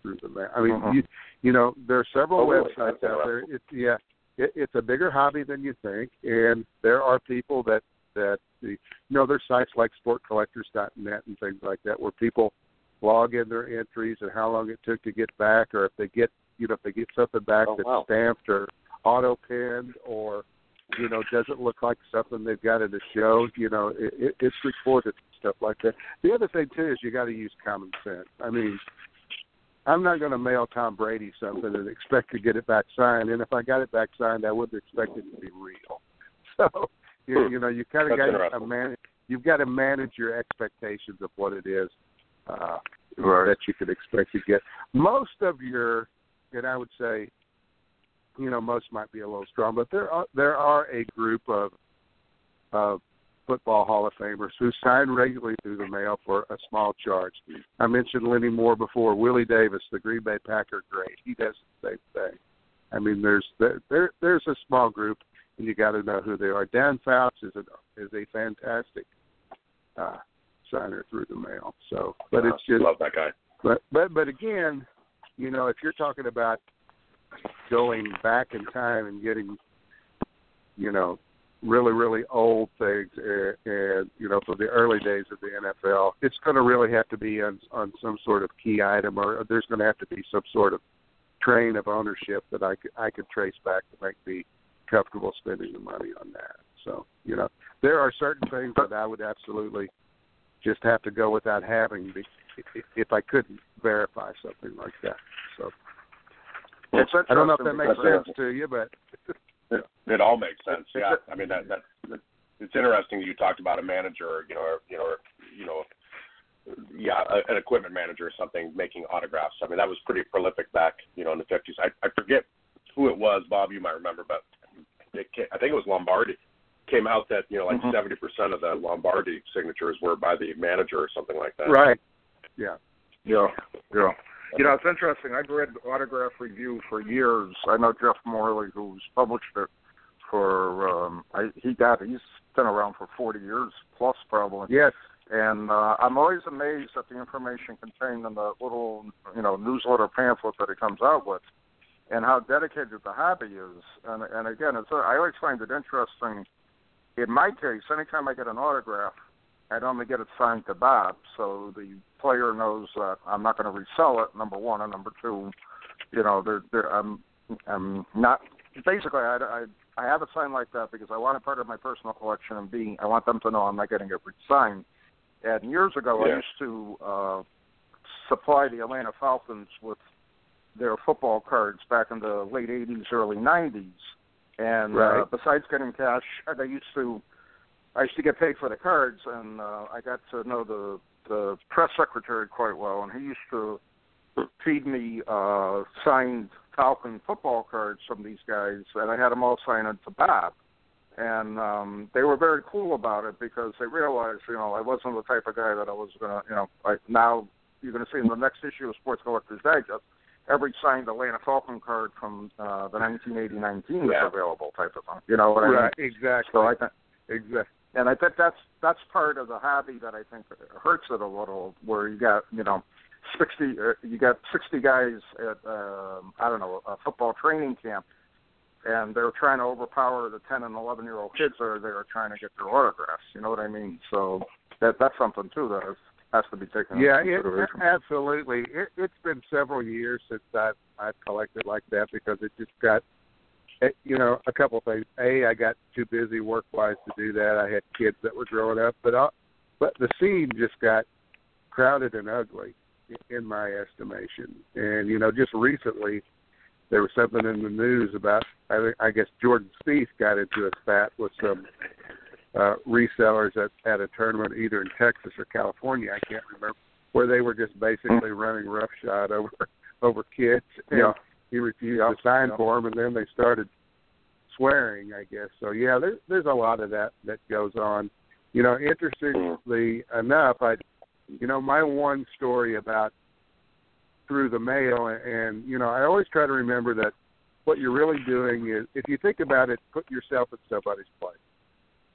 through the. I mean, Mhm. you, you know, there are several Oh, websites out there. It's yeah, it, it's a bigger hobby than you think, and there are people that that the you know there's sites like sportcollectors.net and things like that where people log in their entries and how long it took to get back, or if they get you know if they get something back Oh, that's wow. stamped or auto pinned or you know doesn't look like something they've got at a show. You know it, it, it's recorded and stuff like that. The other thing too is you got to use common sense. I mean. I'm not going to mail Tom Brady something and expect to get it back signed. And if I got it back signed, I wouldn't expect it to be real. So, you, Hmm. you know, you kind of got to manage. You've got to manage your expectations of what it is uh, Right. that you could expect to get. Most of your, and I would say, you know, most might be a little strong, but there are there are a group of of football Hall of Famers who sign regularly through the mail for a small charge. I mentioned Lenny Moore before. Willie Davis, the Green Bay Packer great, he does the same thing. I mean, there's there, there there's a small group, and you got to know who they are. Dan Fouts is a is a fantastic uh, signer through the mail. So, but it's just love that guy. but but but again, you know, if you're talking about going back in time and getting you know, really really old things, and, and you know, for the early days of the NFL, it's going to really have to be on on some sort of key item, or there's going to have to be some sort of train of ownership that I could I could trace back to make me comfortable spending the money on that. So you know, there are certain things that I would absolutely just have to go without having if I couldn't verify something like that. So it's I don't know if that makes sense to you, but it, it all makes sense. Yeah, I mean that that, it's interesting you talked about a manager, you know, or, you know, or, you know, yeah, a, an equipment manager or something making autographs. I mean that was pretty prolific back, you know, in the fifties. I, I forget who it was, Bob. You might remember, but it I think it was Lombardi. Came out that you know like 70 mm-hmm. percent of the Lombardi signatures were by the manager or something like that. Right. Yeah. Yeah. Yeah. You know, it's interesting. I've read Autograph Review for years. I know Jeff Morey, who's published it for. um I, He got. He's been around for 40 years plus, probably. Yes. And uh, I'm always amazed at the information contained in the little, you know, newsletter pamphlet that he comes out with, and how dedicated the hobby is. And and again, it's I always find it interesting. In my case, anytime I get an autograph, I'd only get it signed to Bob, so the player knows that I'm not going to resell it. Number one, and number two, you know, they're, they're, I'm I'm not basically I, I I have it signed like that because I want it part of my personal collection, and being I want them to know I'm not getting it signed. And years ago, I used to uh, supply the Atlanta Falcons with their football cards back in the late '80s, early '90s. And uh, right. uh, besides getting cash, I used to I used to get paid for the cards, and uh, I got to know the the press secretary quite well, and he used to feed me uh, signed Falcon football cards from these guys, and I had them all signed to Bob. And um, they were very cool about it because they realized, you know, I wasn't the type of guy that I was gonna, you know, like now you're gonna see in the next issue of Sports Collectors Digest, every signed Atlanta Falcon card from uh, the 1989 team yeah. is available, type of thing. You know what I mean? Right, exactly. So I think exactly and I think that's that's part of the hobby that I think hurts it a little, where you got you know sixty uh, you got sixty guys at um, I don't know a football training camp, and they're trying to overpower the ten and eleven year old kids that are there trying to get their autographs. You know what I mean? So that that's something too that has, has to be taken. Yeah, into consideration. It, absolutely. It, it's been several years since I've I've collected like that because it just got Eh, you know, a couple of things. A, I got too busy work wise to do that. I had kids that were growing up, but I, but the scene just got crowded and ugly, in my estimation. And you know, just recently, there was something in the news about. I, I guess Jordan Spieth got into a spat with some uh, resellers at at a tournament either in Texas or California. I can't remember where they were just basically running roughshod over over kids. And, yeah he refused to sign for him, and then they started swearing, I guess. So yeah, there's there's a lot of that that goes on. You know, interestingly enough, I, you know, my one story about through the mail, and you know, I always try to remember that what you're really doing is, if you think about it, put yourself in somebody's place.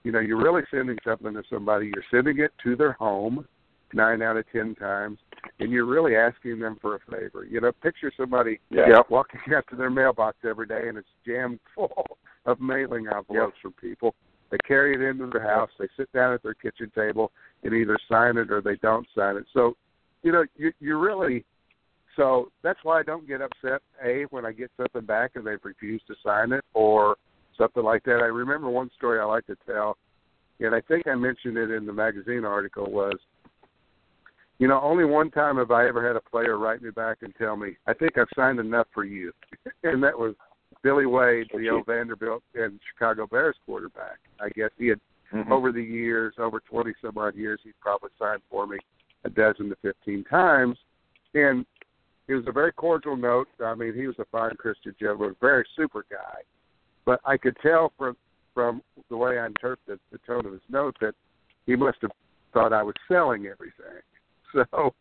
You know, you're really sending something to somebody. You're sending it to their home nine out of ten times, and you're really asking them for a favor. You know, picture somebody yeah. walking up to their mailbox every day, and it's jammed full of mailing envelopes from people. They carry it into their house. They sit down at their kitchen table and either sign it or they don't sign it. So, you know, you you really. So that's why I don't get upset. A when I get something back and they've refused to sign it or something like that. I remember one story I like to tell, and I think I mentioned it in the magazine article was you know, only one time have I ever had a player write me back and tell me, "I think I've signed enough for you," and that was Billy Wade, the old Vanderbilt and Chicago Bears quarterback. I guess he had mm-hmm. over the years, over twenty some odd years, he's probably signed for me a dozen to fifteen times, and it was a very cordial note. I mean, he was a fine Christian gentleman, a very super guy, but I could tell from from the way I interpreted the tone of his note that he must have thought I was selling everything. so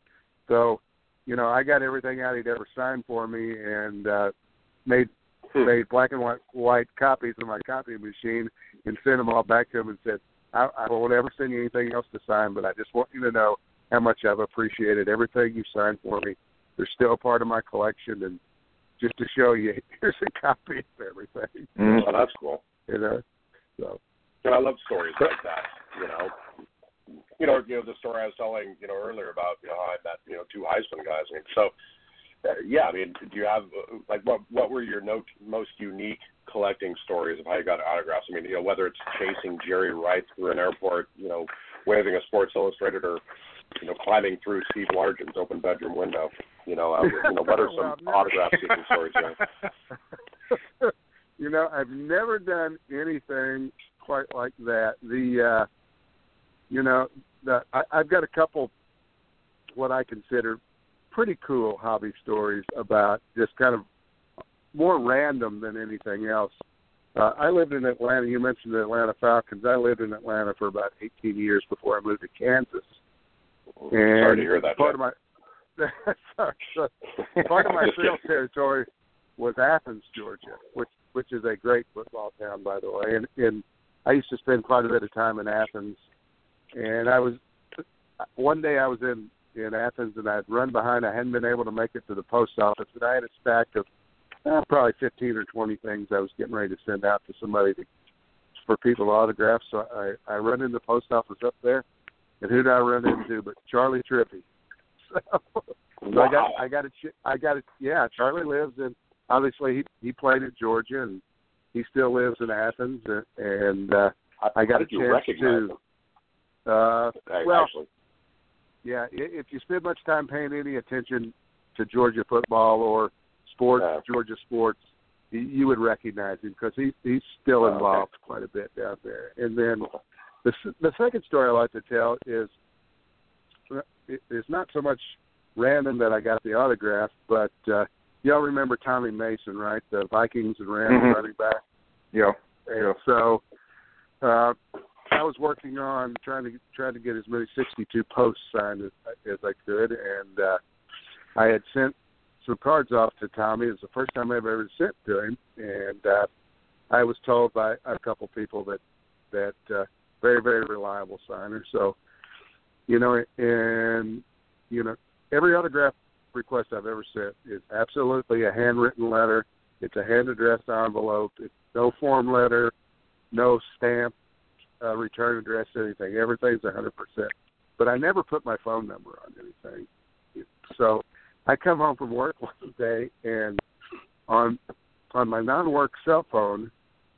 so you know I got everything out he'd ever signed for me and uh, made hmm. made black and white white copies of my copy machine and sent them all back to him and said I, I won't ever send you anything else to sign, but I just want you to know how much I've appreciated everything you signed for me. They're still part of my collection, and just to show you, here's a copy of everything. Mm, oh, that's cool. You know, So, and I love stories like that. You know, you know, you know the story I was telling you know earlier about you know how I met you know two Heisman guys. I mean, so uh, yeah, I mean, do you have uh, like what what were your no, most unique collecting stories of how you got autographs? I mean, you know, whether it's chasing Jerry Rice through an airport, you know, waving a Sports Illustrated, or you know, climbing through Steve Largent's open bedroom window. You know, uh, you know, what are some Well, autograph seeking stories? You know? you know, I've never done anything quite like that. The, uh, you know, the I, I've got a couple what I consider pretty cool hobby stories about just kind of more random than anything else. Uh, I lived in Atlanta. You mentioned the Atlanta Falcons. I lived in Atlanta for about 18 years before I moved to Kansas. And Sorry to hear that. part Jeff. of my sorry, part of my sales territory was Athens, Georgia, which which is a great football town, by the way. And, and I used to spend quite a bit of time in Athens. And I was one day I was in in Athens, and I'd run behind. I hadn't been able to make it to the post office, and I had a stack of uh, probably fifteen or twenty things I was getting ready to send out to somebody to, for people to autograph. So I I run in the post office up there, and who did I run into but Charlie Trippi. So, so I got I got a ch- I got a Yeah, Charlie lives in. Obviously, he he played at Georgia, and he still lives in Athens. And, and uh, I I got How a chance to. Uh, well, actually, yeah, if you spend much time paying any attention to Georgia football or sports, Yeah. Georgia sports, you, you would recognize him because he's he's still Oh, okay. involved quite a bit down there. And then the s- the second story I like to tell is it- it's not so much random that I got the autograph, but uh, y'all remember Tommy Mason, right? The Vikings and Rams Mhm. running back. Yeah. And so uh, I was working on trying to trying to get as many 62 posts signed as, as I could, and uh, I had sent some cards off to Tommy. It was the first time I've ever sent to him, and uh, I was told by a couple people that that uh, very very reliable signer. So you know, and you know, every autograph request I've ever sent is absolutely a handwritten letter. It's a hand addressed envelope. It's no form letter, no stamp, uh, return address, anything. Everything's a hundred percent. But I never put my phone number on anything. So I come home from work one day and on on my non work cell phone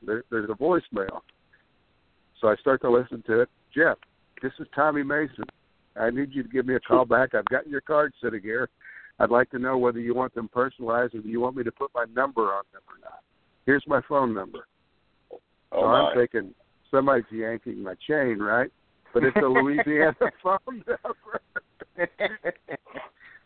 there, there's a voicemail. So I start to listen to it. Jeff, this is Tommy Mason. I need you to give me a call back. I've got your card sitting here. I'd like to know whether you want them personalized or do you want me to put my number on them or not. Here's my phone number. oh so my. I'm thinking somebody's yanking my chain, right? But it's a Louisiana phone number.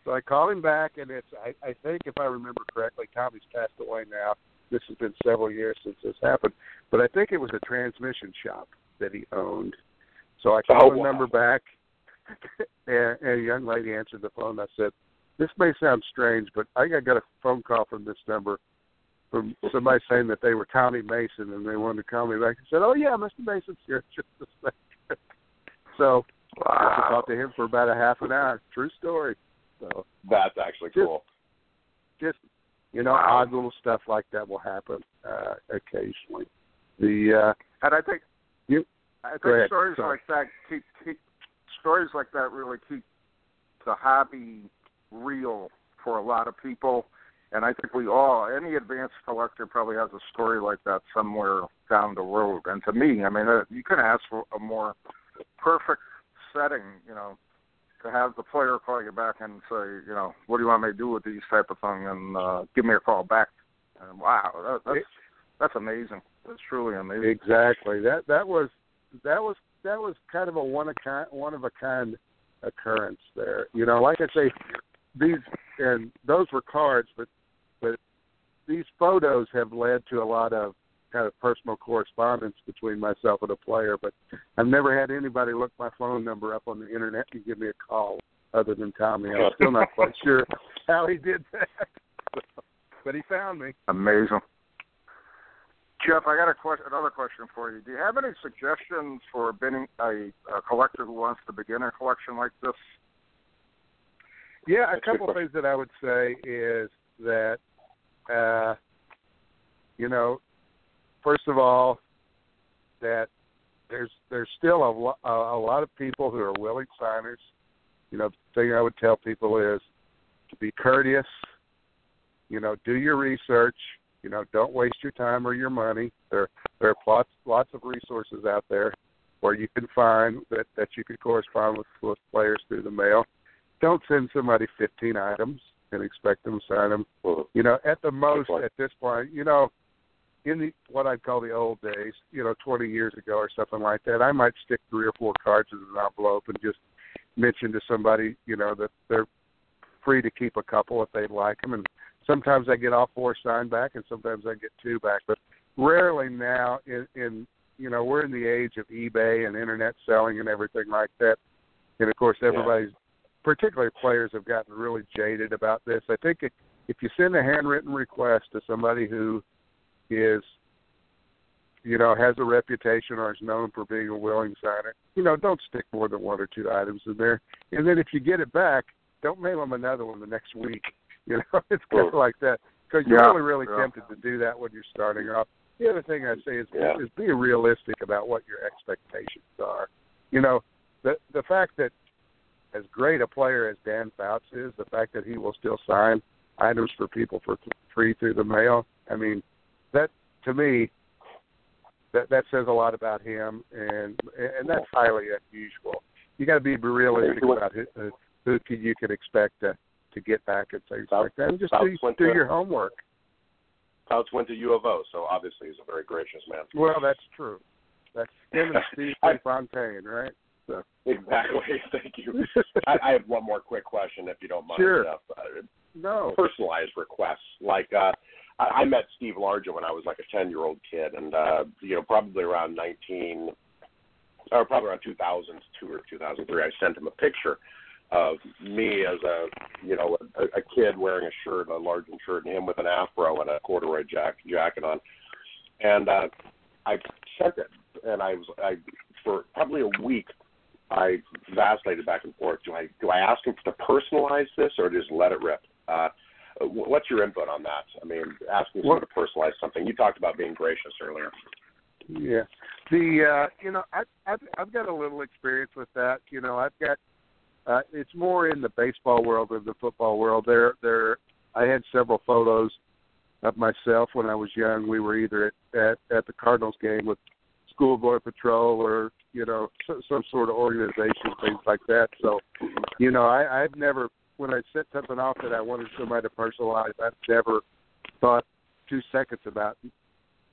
so I call him back, and it's I, I think if I remember correctly, Tommy's passed away now. This has been several years since this happened, but I think it was a transmission shop that he owned. So I called Oh, the number back, and, and a young lady answered the phone. I said, "This may sound strange, but I got a phone call from this number." From somebody saying that they were Tommy Mason and they wanted to call me back. and said, "Oh yeah, Mr. Mason's here just a second. So I got to him for about a half an hour. True story. So That's actually Just- cool. just you know, Wow. odd little stuff like that will happen uh, occasionally. The uh, And I think You- I think ahead. stories Sorry. like that keep, keep stories like that really keep the hobby real for a lot of people. And I think we all, any advanced collector probably has a story like that somewhere down the road. And to me, I mean, uh, you couldn't ask for a more perfect setting, you know, to have the player call you back and say, you know, what do you want me to do with these type of thing, and uh, give me a call back. And wow, that, that's that's amazing. That's truly amazing. Exactly. That that was that was that was kind of a one of kind one of a kind occurrence there. You know, like I say, these and those were cards, but but these photos have led to a lot of kind of personal correspondence between myself and a player. But I've never had anybody look my phone number up on the internet and give me a call other than Tommy. I'm still not quite sure how he did that. but he found me. Amazing. Jeff, I got a question, another question for you. Do you have any suggestions for being a, a collector who wants to begin a collection like this? Yeah, a That's a good couple of things that I would say is that, uh, you know, first of all, that there's there's still a, lo- a, lot of people who are willing signers. You know, the thing I would tell people is to be courteous. You know, do your research. You know, don't waste your time or your money. There there are lots lots of resources out there where you can find that that you can correspond with with players through the mail. Don't send somebody 15 items and expect them to sign them. Mhm. You know, at the most at this point, you know, in the what I'd call the old days, you know, 20 years ago or something like that, I might stick three or four cards in an envelope and just mention to somebody, you know, that they're free to keep a couple if they'd like them. And sometimes I get all four signed back, and sometimes I get two back. But rarely now, in, in you know, we're in the age of eBay and internet selling and everything like that. And of course, everybody's, particularly players, have gotten really jaded about this. I think if, if you send a handwritten request to somebody who is you know, has a reputation or is known for being a willing signer, you know, don't stick more than one or two items in there. And then if you get it back, don't mail them another one the next week. You know, it's kind of like that because you're Yeah, really, really yeah. tempted to do that when you're starting off. The other thing I say is Yeah. is be realistic about what your expectations are. You know, the the fact that as great a player as Dan Fouts is, the fact that he will still sign items for people for free through the mail. I mean, that to me that that says a lot about him, and and that's highly unusual. You got to be realistic about who, who can, you can expect to to get back and things Fouts- like that. And just Fouts do, do to- your homework. Fouts went to U of O, so obviously he's a very gracious man. Well, that's true. That's him and Steve Fontaine, right? So. Exactly. Thank you. I, I have one more quick question, if you don't mind. Sure. Uh, no. personalized requests. Like uh I, I met Steve Largent when I was like a ten year old kid and uh you know, probably around nineteen or probably around two thousand two or two thousand three, I sent him a picture of me as a you know, a, a kid wearing a shirt, a Largent shirt and him with an afro and a corduroy jack, jacket on. And uh I sent it and I was I for probably a week I vacillated back and forth. Do I do I ask him to personalize this or just let it rip? Uh, what's your input on that? I mean, asking someone to personalize something. You talked about being gracious earlier. Yeah. The uh you know, I I've I've got a little experience with that. You know, I've got uh it's more in the baseball world than the football world. There there I had several photos of myself when I was young. We were either at at, at the Cardinals game with schoolboy patrol or, you know, some, some sort of organization, things like that. So, you know, I I've never when I set something off that I wanted somebody to personalize, I've never thought two seconds about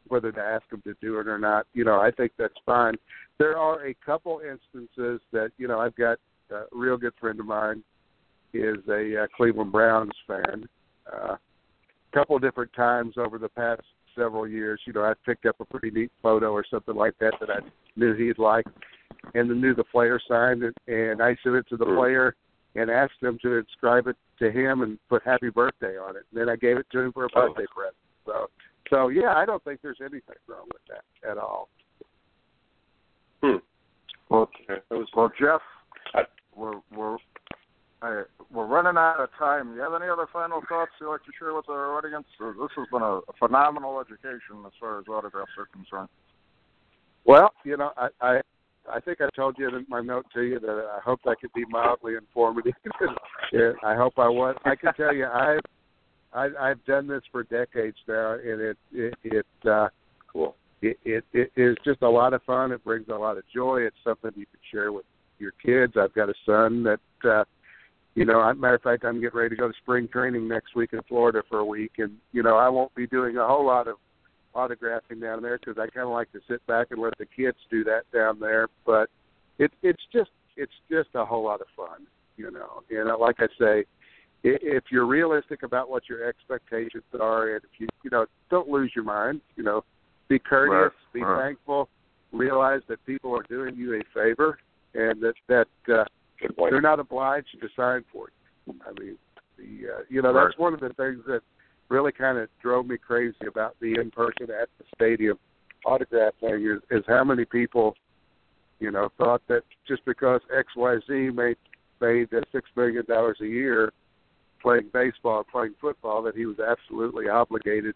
whether to ask them to do it or not. You know, I think that's fine. There are a couple instances that you know I've got a real good friend of mine is a uh, Cleveland Browns fan. Uh, a couple different times over the past several years, you know, I picked up a pretty neat photo or something like that that I knew he'd like, and then knew the player signed it, and I sent it to the Mm. player and asked them to inscribe it to him and put "Happy Birthday" on it. And then I gave it to him for a Oh. birthday present. So, so yeah, I don't think there's anything wrong with that at all. Hmm. Well, Okay. That was well, Jeff, I- we're we're I, we're running out of time. Do you have any other final thoughts you'd like to share with our audience? This has been a, phenomenal education as far as autographs are concerned. Well, you know, I I, I think I told you in my note to you that I hope I could be mildly informative. yeah, I hope I was. I can tell you, I've I, I've done this for decades now, and it it it uh, cool. it, it it is just a lot of fun. It brings a lot of joy. It's something you can share with your kids. I've got a son that, uh, you know, a matter of fact, I'm getting ready to go to spring training next week in Florida for a week, and you know, I won't be doing a whole lot of autographing down there because I kind of like to sit back and let the kids do that down there. But it it's just it's just a whole lot of fun, you know. And uh, like I say, i- if you're realistic about what your expectations are, and if you you know don't lose your mind, you know, be courteous, Right, be right. thankful, realize that people are doing you a favor, and that that uh, Good point. they're not obliged to sign for you. I mean, the uh, you know Right. that's one of the things that really kind of drove me crazy about the in person at the stadium autograph thing is, is how many people, you know, thought that just because X Y Z made made six million dollars a year playing baseball, playing football, that he was absolutely obligated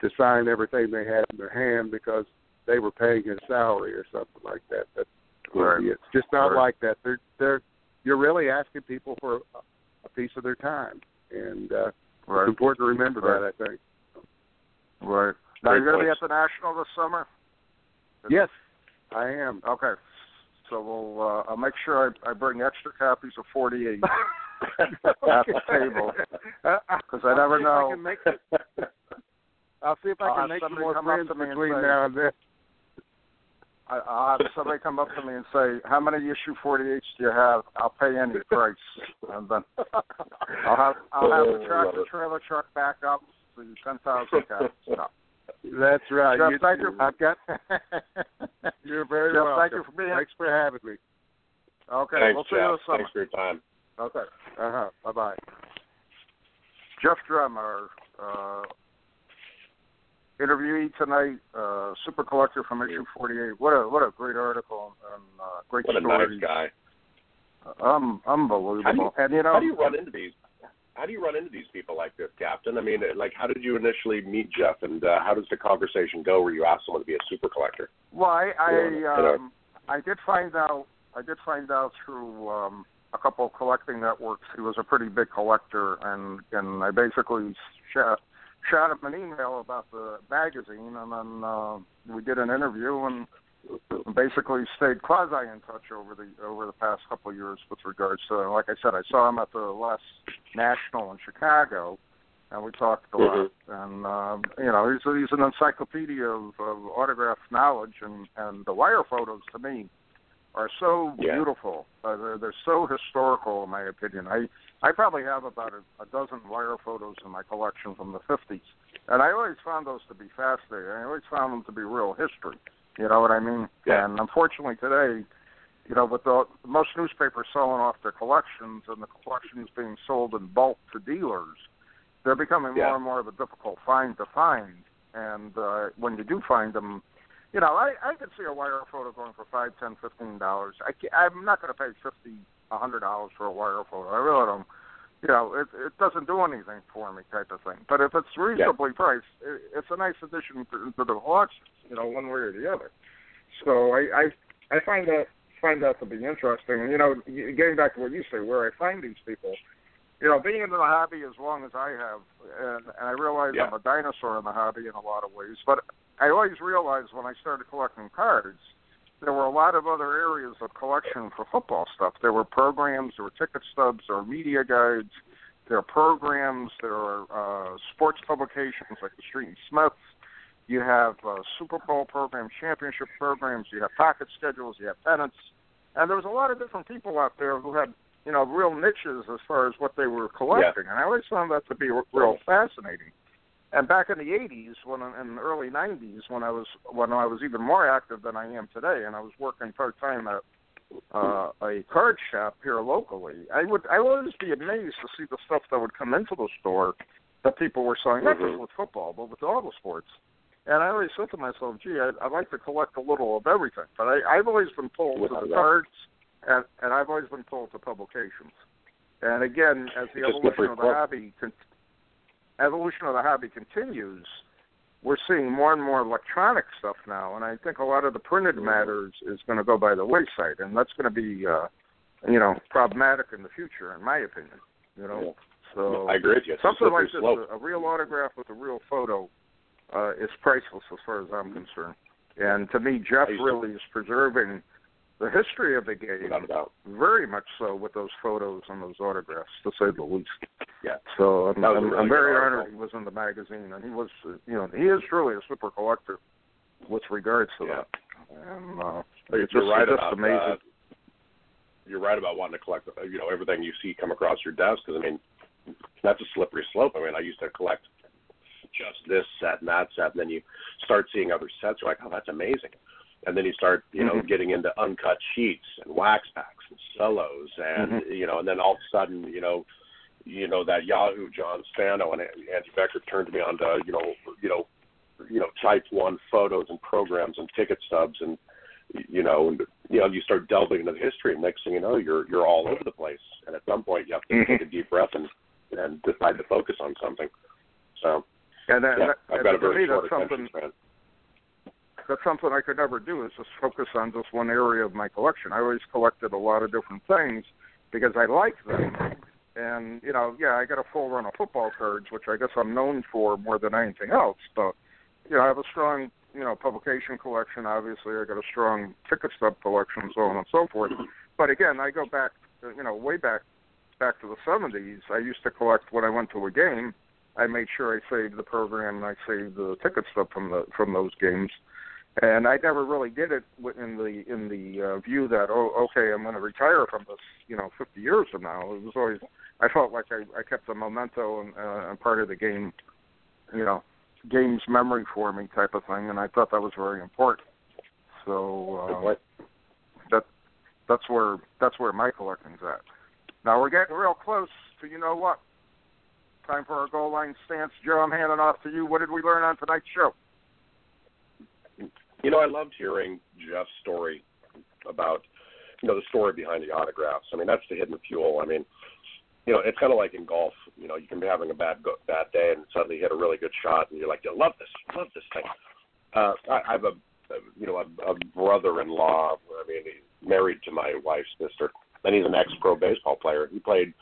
to sign everything they had in their hand because they were paying his salary or something like that. But Right. it's just not Right. like that. They're they're you're really asking people for a, piece of their time, and uh, Right. it's important to remember Right. that. I think. Right. Now Great you're going to be at the National this summer. Yes, I am. Okay. So we'll. Uh, I'll make sure I, I bring extra copies of 48 at the table because I never know. I can make, I'll see if I I'll can make some more friends to me and between now and then. I, I'll have somebody come up to me and say, "How many issue 48s do you have?" I'll pay any price, and then I'll have I'll have the Oh, tractor trailer truck back up to 10,000 copies. No. That's right. Jeff, you, thank you. I've got. You're very Jeff, welcome. thank you for being. Thanks for having me. Okay, Thanks, we'll see Jeff. you this summer. Thanks for your time. Okay. Uh huh. Bye bye. Jeff Brumm, our uh, interviewee tonight, uh, super collector from issue 48. What a what a great article and uh, great What a story. nice guy. Um, unbelievable. How do you- and you know, How do you run into these? How do you run into these people like this, Captain? I mean, like, how did you initially meet Jeff, and uh, how does the conversation go where you ask someone to be a super collector? Well, I I, You know. um, I did find out I did find out through um, a couple of collecting networks he was a pretty big collector, and and I basically shot shot him an email about the magazine, and then uh, we did an interview and basically stayed quasi in touch over the over the past couple of years with regards to like I said I saw him at the last national in Chicago and we talked a lot. And um you know he's he's an encyclopedia of, of autograph knowledge and and the wire photos to me are so Yeah. beautiful uh, they're they're so historical in my opinion I I probably have about a, a dozen wire photos in my collection from the 50s and I always found those to be fascinating I always found them to be real history you know what I mean? Yeah. And unfortunately today, you know, with the most newspapers selling off their collections and the collections being sold in bulk to dealers, they're becoming Yeah. more and more of a difficult find to find. And uh, when you do find them, you know, I I could see a wire photo going for five, ten, fifteen dollars. I ca I'm not going to pay fifty, a hundred dollars for a wire photo. I really don't. You know, it it doesn't do anything for me, type of thing. But if it's reasonably priced, it, it's a nice addition to, to the collection. You know, one way or the other. So I I I find that find that to be interesting. And you know, getting back to what you say, where I find these people. You know, being in the hobby as long as I have, and, and I realize Yeah. I'm a dinosaur in the hobby in a lot of ways, but I always realized when I started collecting cards, there were a lot of other areas of collection for football stuff. There were programs, there were ticket stubs, there were media guides, there are programs, there are uh, sports publications like the Street and Smiths. You have uh, Super Bowl programs, championship programs. You have pocket schedules. You have pennants, and there was a lot of different people out there who had you know real niches as far as what they were collecting, and I always found that to be real fascinating. And back in the '80s, when in the early '90s, when I was when I was even more active than I am today, and I was working part time at uh, a card shop here locally, I would I would always be amazed to see the stuff that would come into the store that people were selling, not just Mhm. with football, but with all the sports. And I always said to myself, gee, I'd, I'd like to collect a little of everything. But I, I've always been pulled to the a doubt. And, and I've always been pulled to publications. And again, as the It's evolution of the hobby, con- evolution of the hobby continues, we're seeing more and more electronic stuff now. And I think a lot of the printed matter is, is going to go by the wayside, and that's going to be, uh, you know, problematic in the future, in my opinion. You know, so I agree with you. Something like this, slope. a, a real autograph with a real photo, uh, is priceless as far as I'm concerned. And to me, Jeff really is preserving the history of the game, Without a doubt. very much so with those photos and those autographs, to say the least. Yeah. So I'm, That was a I'm, really I'm very honored he was in the magazine, and he was, uh, you know, he is truly a super collector with regards to Yeah. that. And uh, You're it's just, right just about amazing. Uh, you're right about wanting to collect, uh, you know, everything you see come across your desk. Because I mean, that's a slippery slope. I mean, I used to collect just this set and that set, and then you start seeing other sets. You're like, oh, that's amazing. And then you start, you know, Mhm. getting into uncut sheets and wax packs and cellos, and you know, and then all of a sudden, you know, you know that Yahoo John Spano and Andy Becker turned me on to, you know, you know, you know, type one photos and programs and ticket stubs and you know, and you know, you start delving into the history, and next thing you know, you're you're all over the place. And at some point, you have to Mhm. take a deep breath and and decide to focus on something. So, And that, yeah, that, I've got a very short attention span. That's something I could never do is just focus on just one area of my collection. I always collected a lot of different things because I like them. And you know, yeah, I got a full run of football cards, which I guess I'm known for more than anything else. But you know, I have a strong you know publication collection. Obviously, I got a strong ticket stub collection, so on and so forth. But again, I go back, you know, way back back to the 70s. I used to collect when I went to a game. I made sure I saved the program and I saved the ticket stub from the from those games. And I never really did it in the in the uh, view that oh okay I'm going to retire from this you know 50 years from now. It was always I felt like I, I kept a memento and, uh, and part of the game, you know, game's memory for me type of thing, and I thought that was very important. So uh, that that's where that's where my collecting's at. Now we're getting real close to you know what. Time for our goal line stance. Joe, I'm handing off to you. What did we learn on tonight's show? You know, I loved hearing Jeff's story about you know the story behind the autographs. I mean, that's the hidden fuel. I mean, you know, it's kind of like in golf. You know, you can be having a bad go- bad day and suddenly hit a really good shot, and you're like, "I love this, love this thing." Uh, I, I have a, you know, a, a brother-in-law. I mean, he's married to my wife's sister, and he's an ex-pro baseball player. He played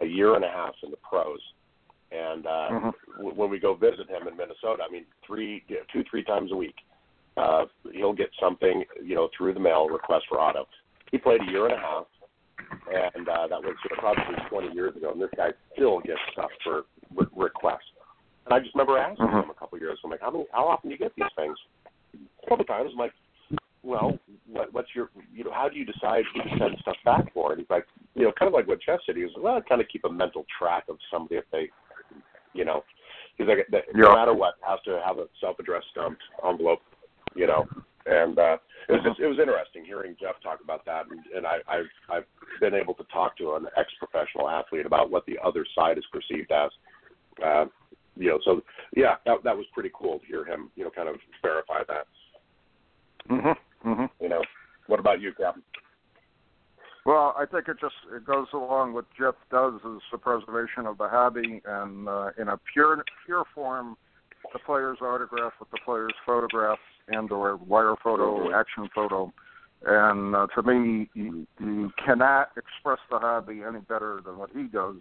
a year and a half in the pros, and uh, mm-hmm. w- when we go visit him in Minnesota, I mean, three, two, three times a week, uh, he'll get something, you know, through the mail, request for auto. He played a year and a half and uh, that was probably 20 years ago. And this guy still gets stuff for re- requests. And I just remember asking mm-hmm. him a couple of years. I'm like, how many? How often do you get these things? A couple of times. I'm like, well, what, what's your, you know, how do you decide who to send stuff back for? And he's like, you know, kind of like what Jeff said. He was, well, I kind of keep a mental track of somebody if they, you know, he's like, no matter what, has to have a self-addressed stamped envelope, you know, and uh, it was just, it was interesting hearing Jeff talk about that, and, and I, I've I've been able to talk to an ex-professional athlete about what the other side is perceived as. Uh, you know, so yeah, that that was pretty cool to hear him, you know, kind of verify that. Mhm. Mhm. You know, what about you, Captain? Well, I think it just it goes along with Jeff does is the preservation of the hobby, and uh, in a pure pure form, the player's autograph with the player's photograph and or wire photo, action photo. And uh, to me, you, you cannot express the hobby any better than what he does,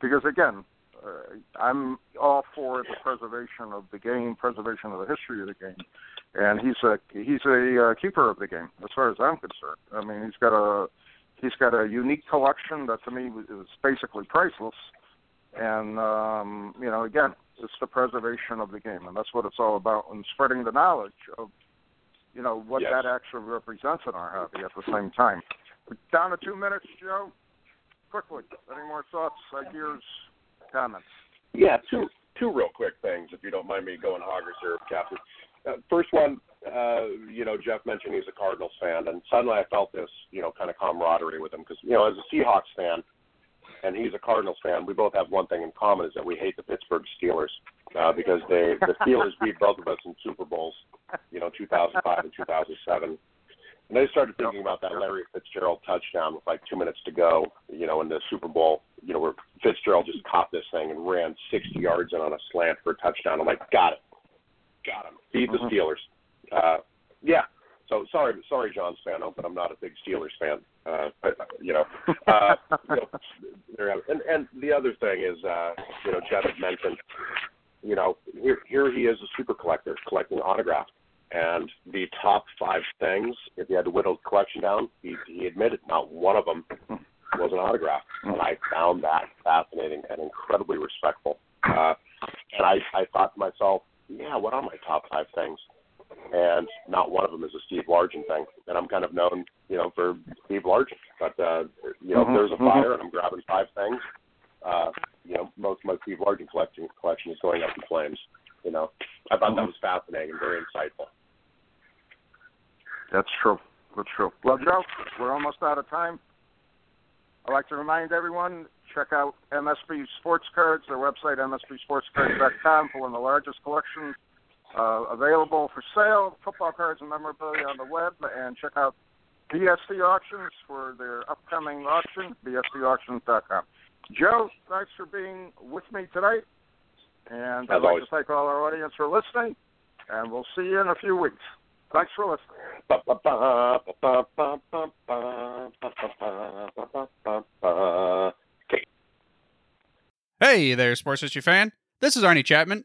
because again, uh, I'm all for the preservation of the game, preservation of the history of the game, and he's a he's a uh, keeper of the game as far as I'm concerned. I mean, he's got a he's got a unique collection that to me is basically priceless, and um, you know, again, it's the preservation of the game, and that's what it's all about, and spreading the knowledge of, you know, what yes. that actually represents in our hobby at the same time. We're down to two minutes, Joe. Quickly, any more thoughts, ideas, comments? Yeah, two two real quick things, if you don't mind me going hoggers here, Captain. Uh, first one, uh, you know, Jeff mentioned he's a Cardinals fan, and suddenly I felt this, you know, kind of camaraderie with him because, you know, as a Seahawks fan, and he's a Cardinals fan, we both have one thing in common is that we hate the Pittsburgh Steelers uh, because they the Steelers beat both of us in Super Bowls, you know, 2005 and 2007. And I started thinking about that Larry Fitzgerald touchdown with like two minutes to go, you know, in the Super Bowl, you know, where Fitzgerald just caught this thing and ran 60 yards in on a slant for a touchdown. I'm like, got it, got him, beat the mm-hmm. Steelers. Uh, yeah, so sorry, sorry, John Spano, but I'm not a big Steelers fan. Uh, you know, uh, you know and and the other thing is, uh, you know, Jeff had mentioned, you know, here here he is a super collector collecting autographs, and the top five things, if you had to whittle the collection down, he, he admitted not one of them was an autograph, and I found that fascinating and incredibly respectful. Uh, and I I thought to myself, yeah, what are my top five things? And not one of them is a Steve Largent thing. And I'm kind of known, you know, for Steve Largent. But uh, you know, mm-hmm. if there's a mm-hmm. fire and I'm grabbing five things, uh, you know, most of my Steve Largent collection collection is going up in flames. You know, I thought mm-hmm. that was fascinating and very insightful. That's true. That's true. Well, Joe, we're almost out of time. I'd like to remind everyone check out MSP Sports Cards, their website, mspsportscards.com, for one of the largest collections uh, available for sale, football cards and memorabilia on the web, and check out BSC Auctions for their upcoming auction, bscauctions.com. Joe, thanks for being with me tonight. And I'd like to thank all our audience for listening, and we'll see you in a few weeks. Thanks for listening. Hey there, sports history fan. This is Arnie Chapman,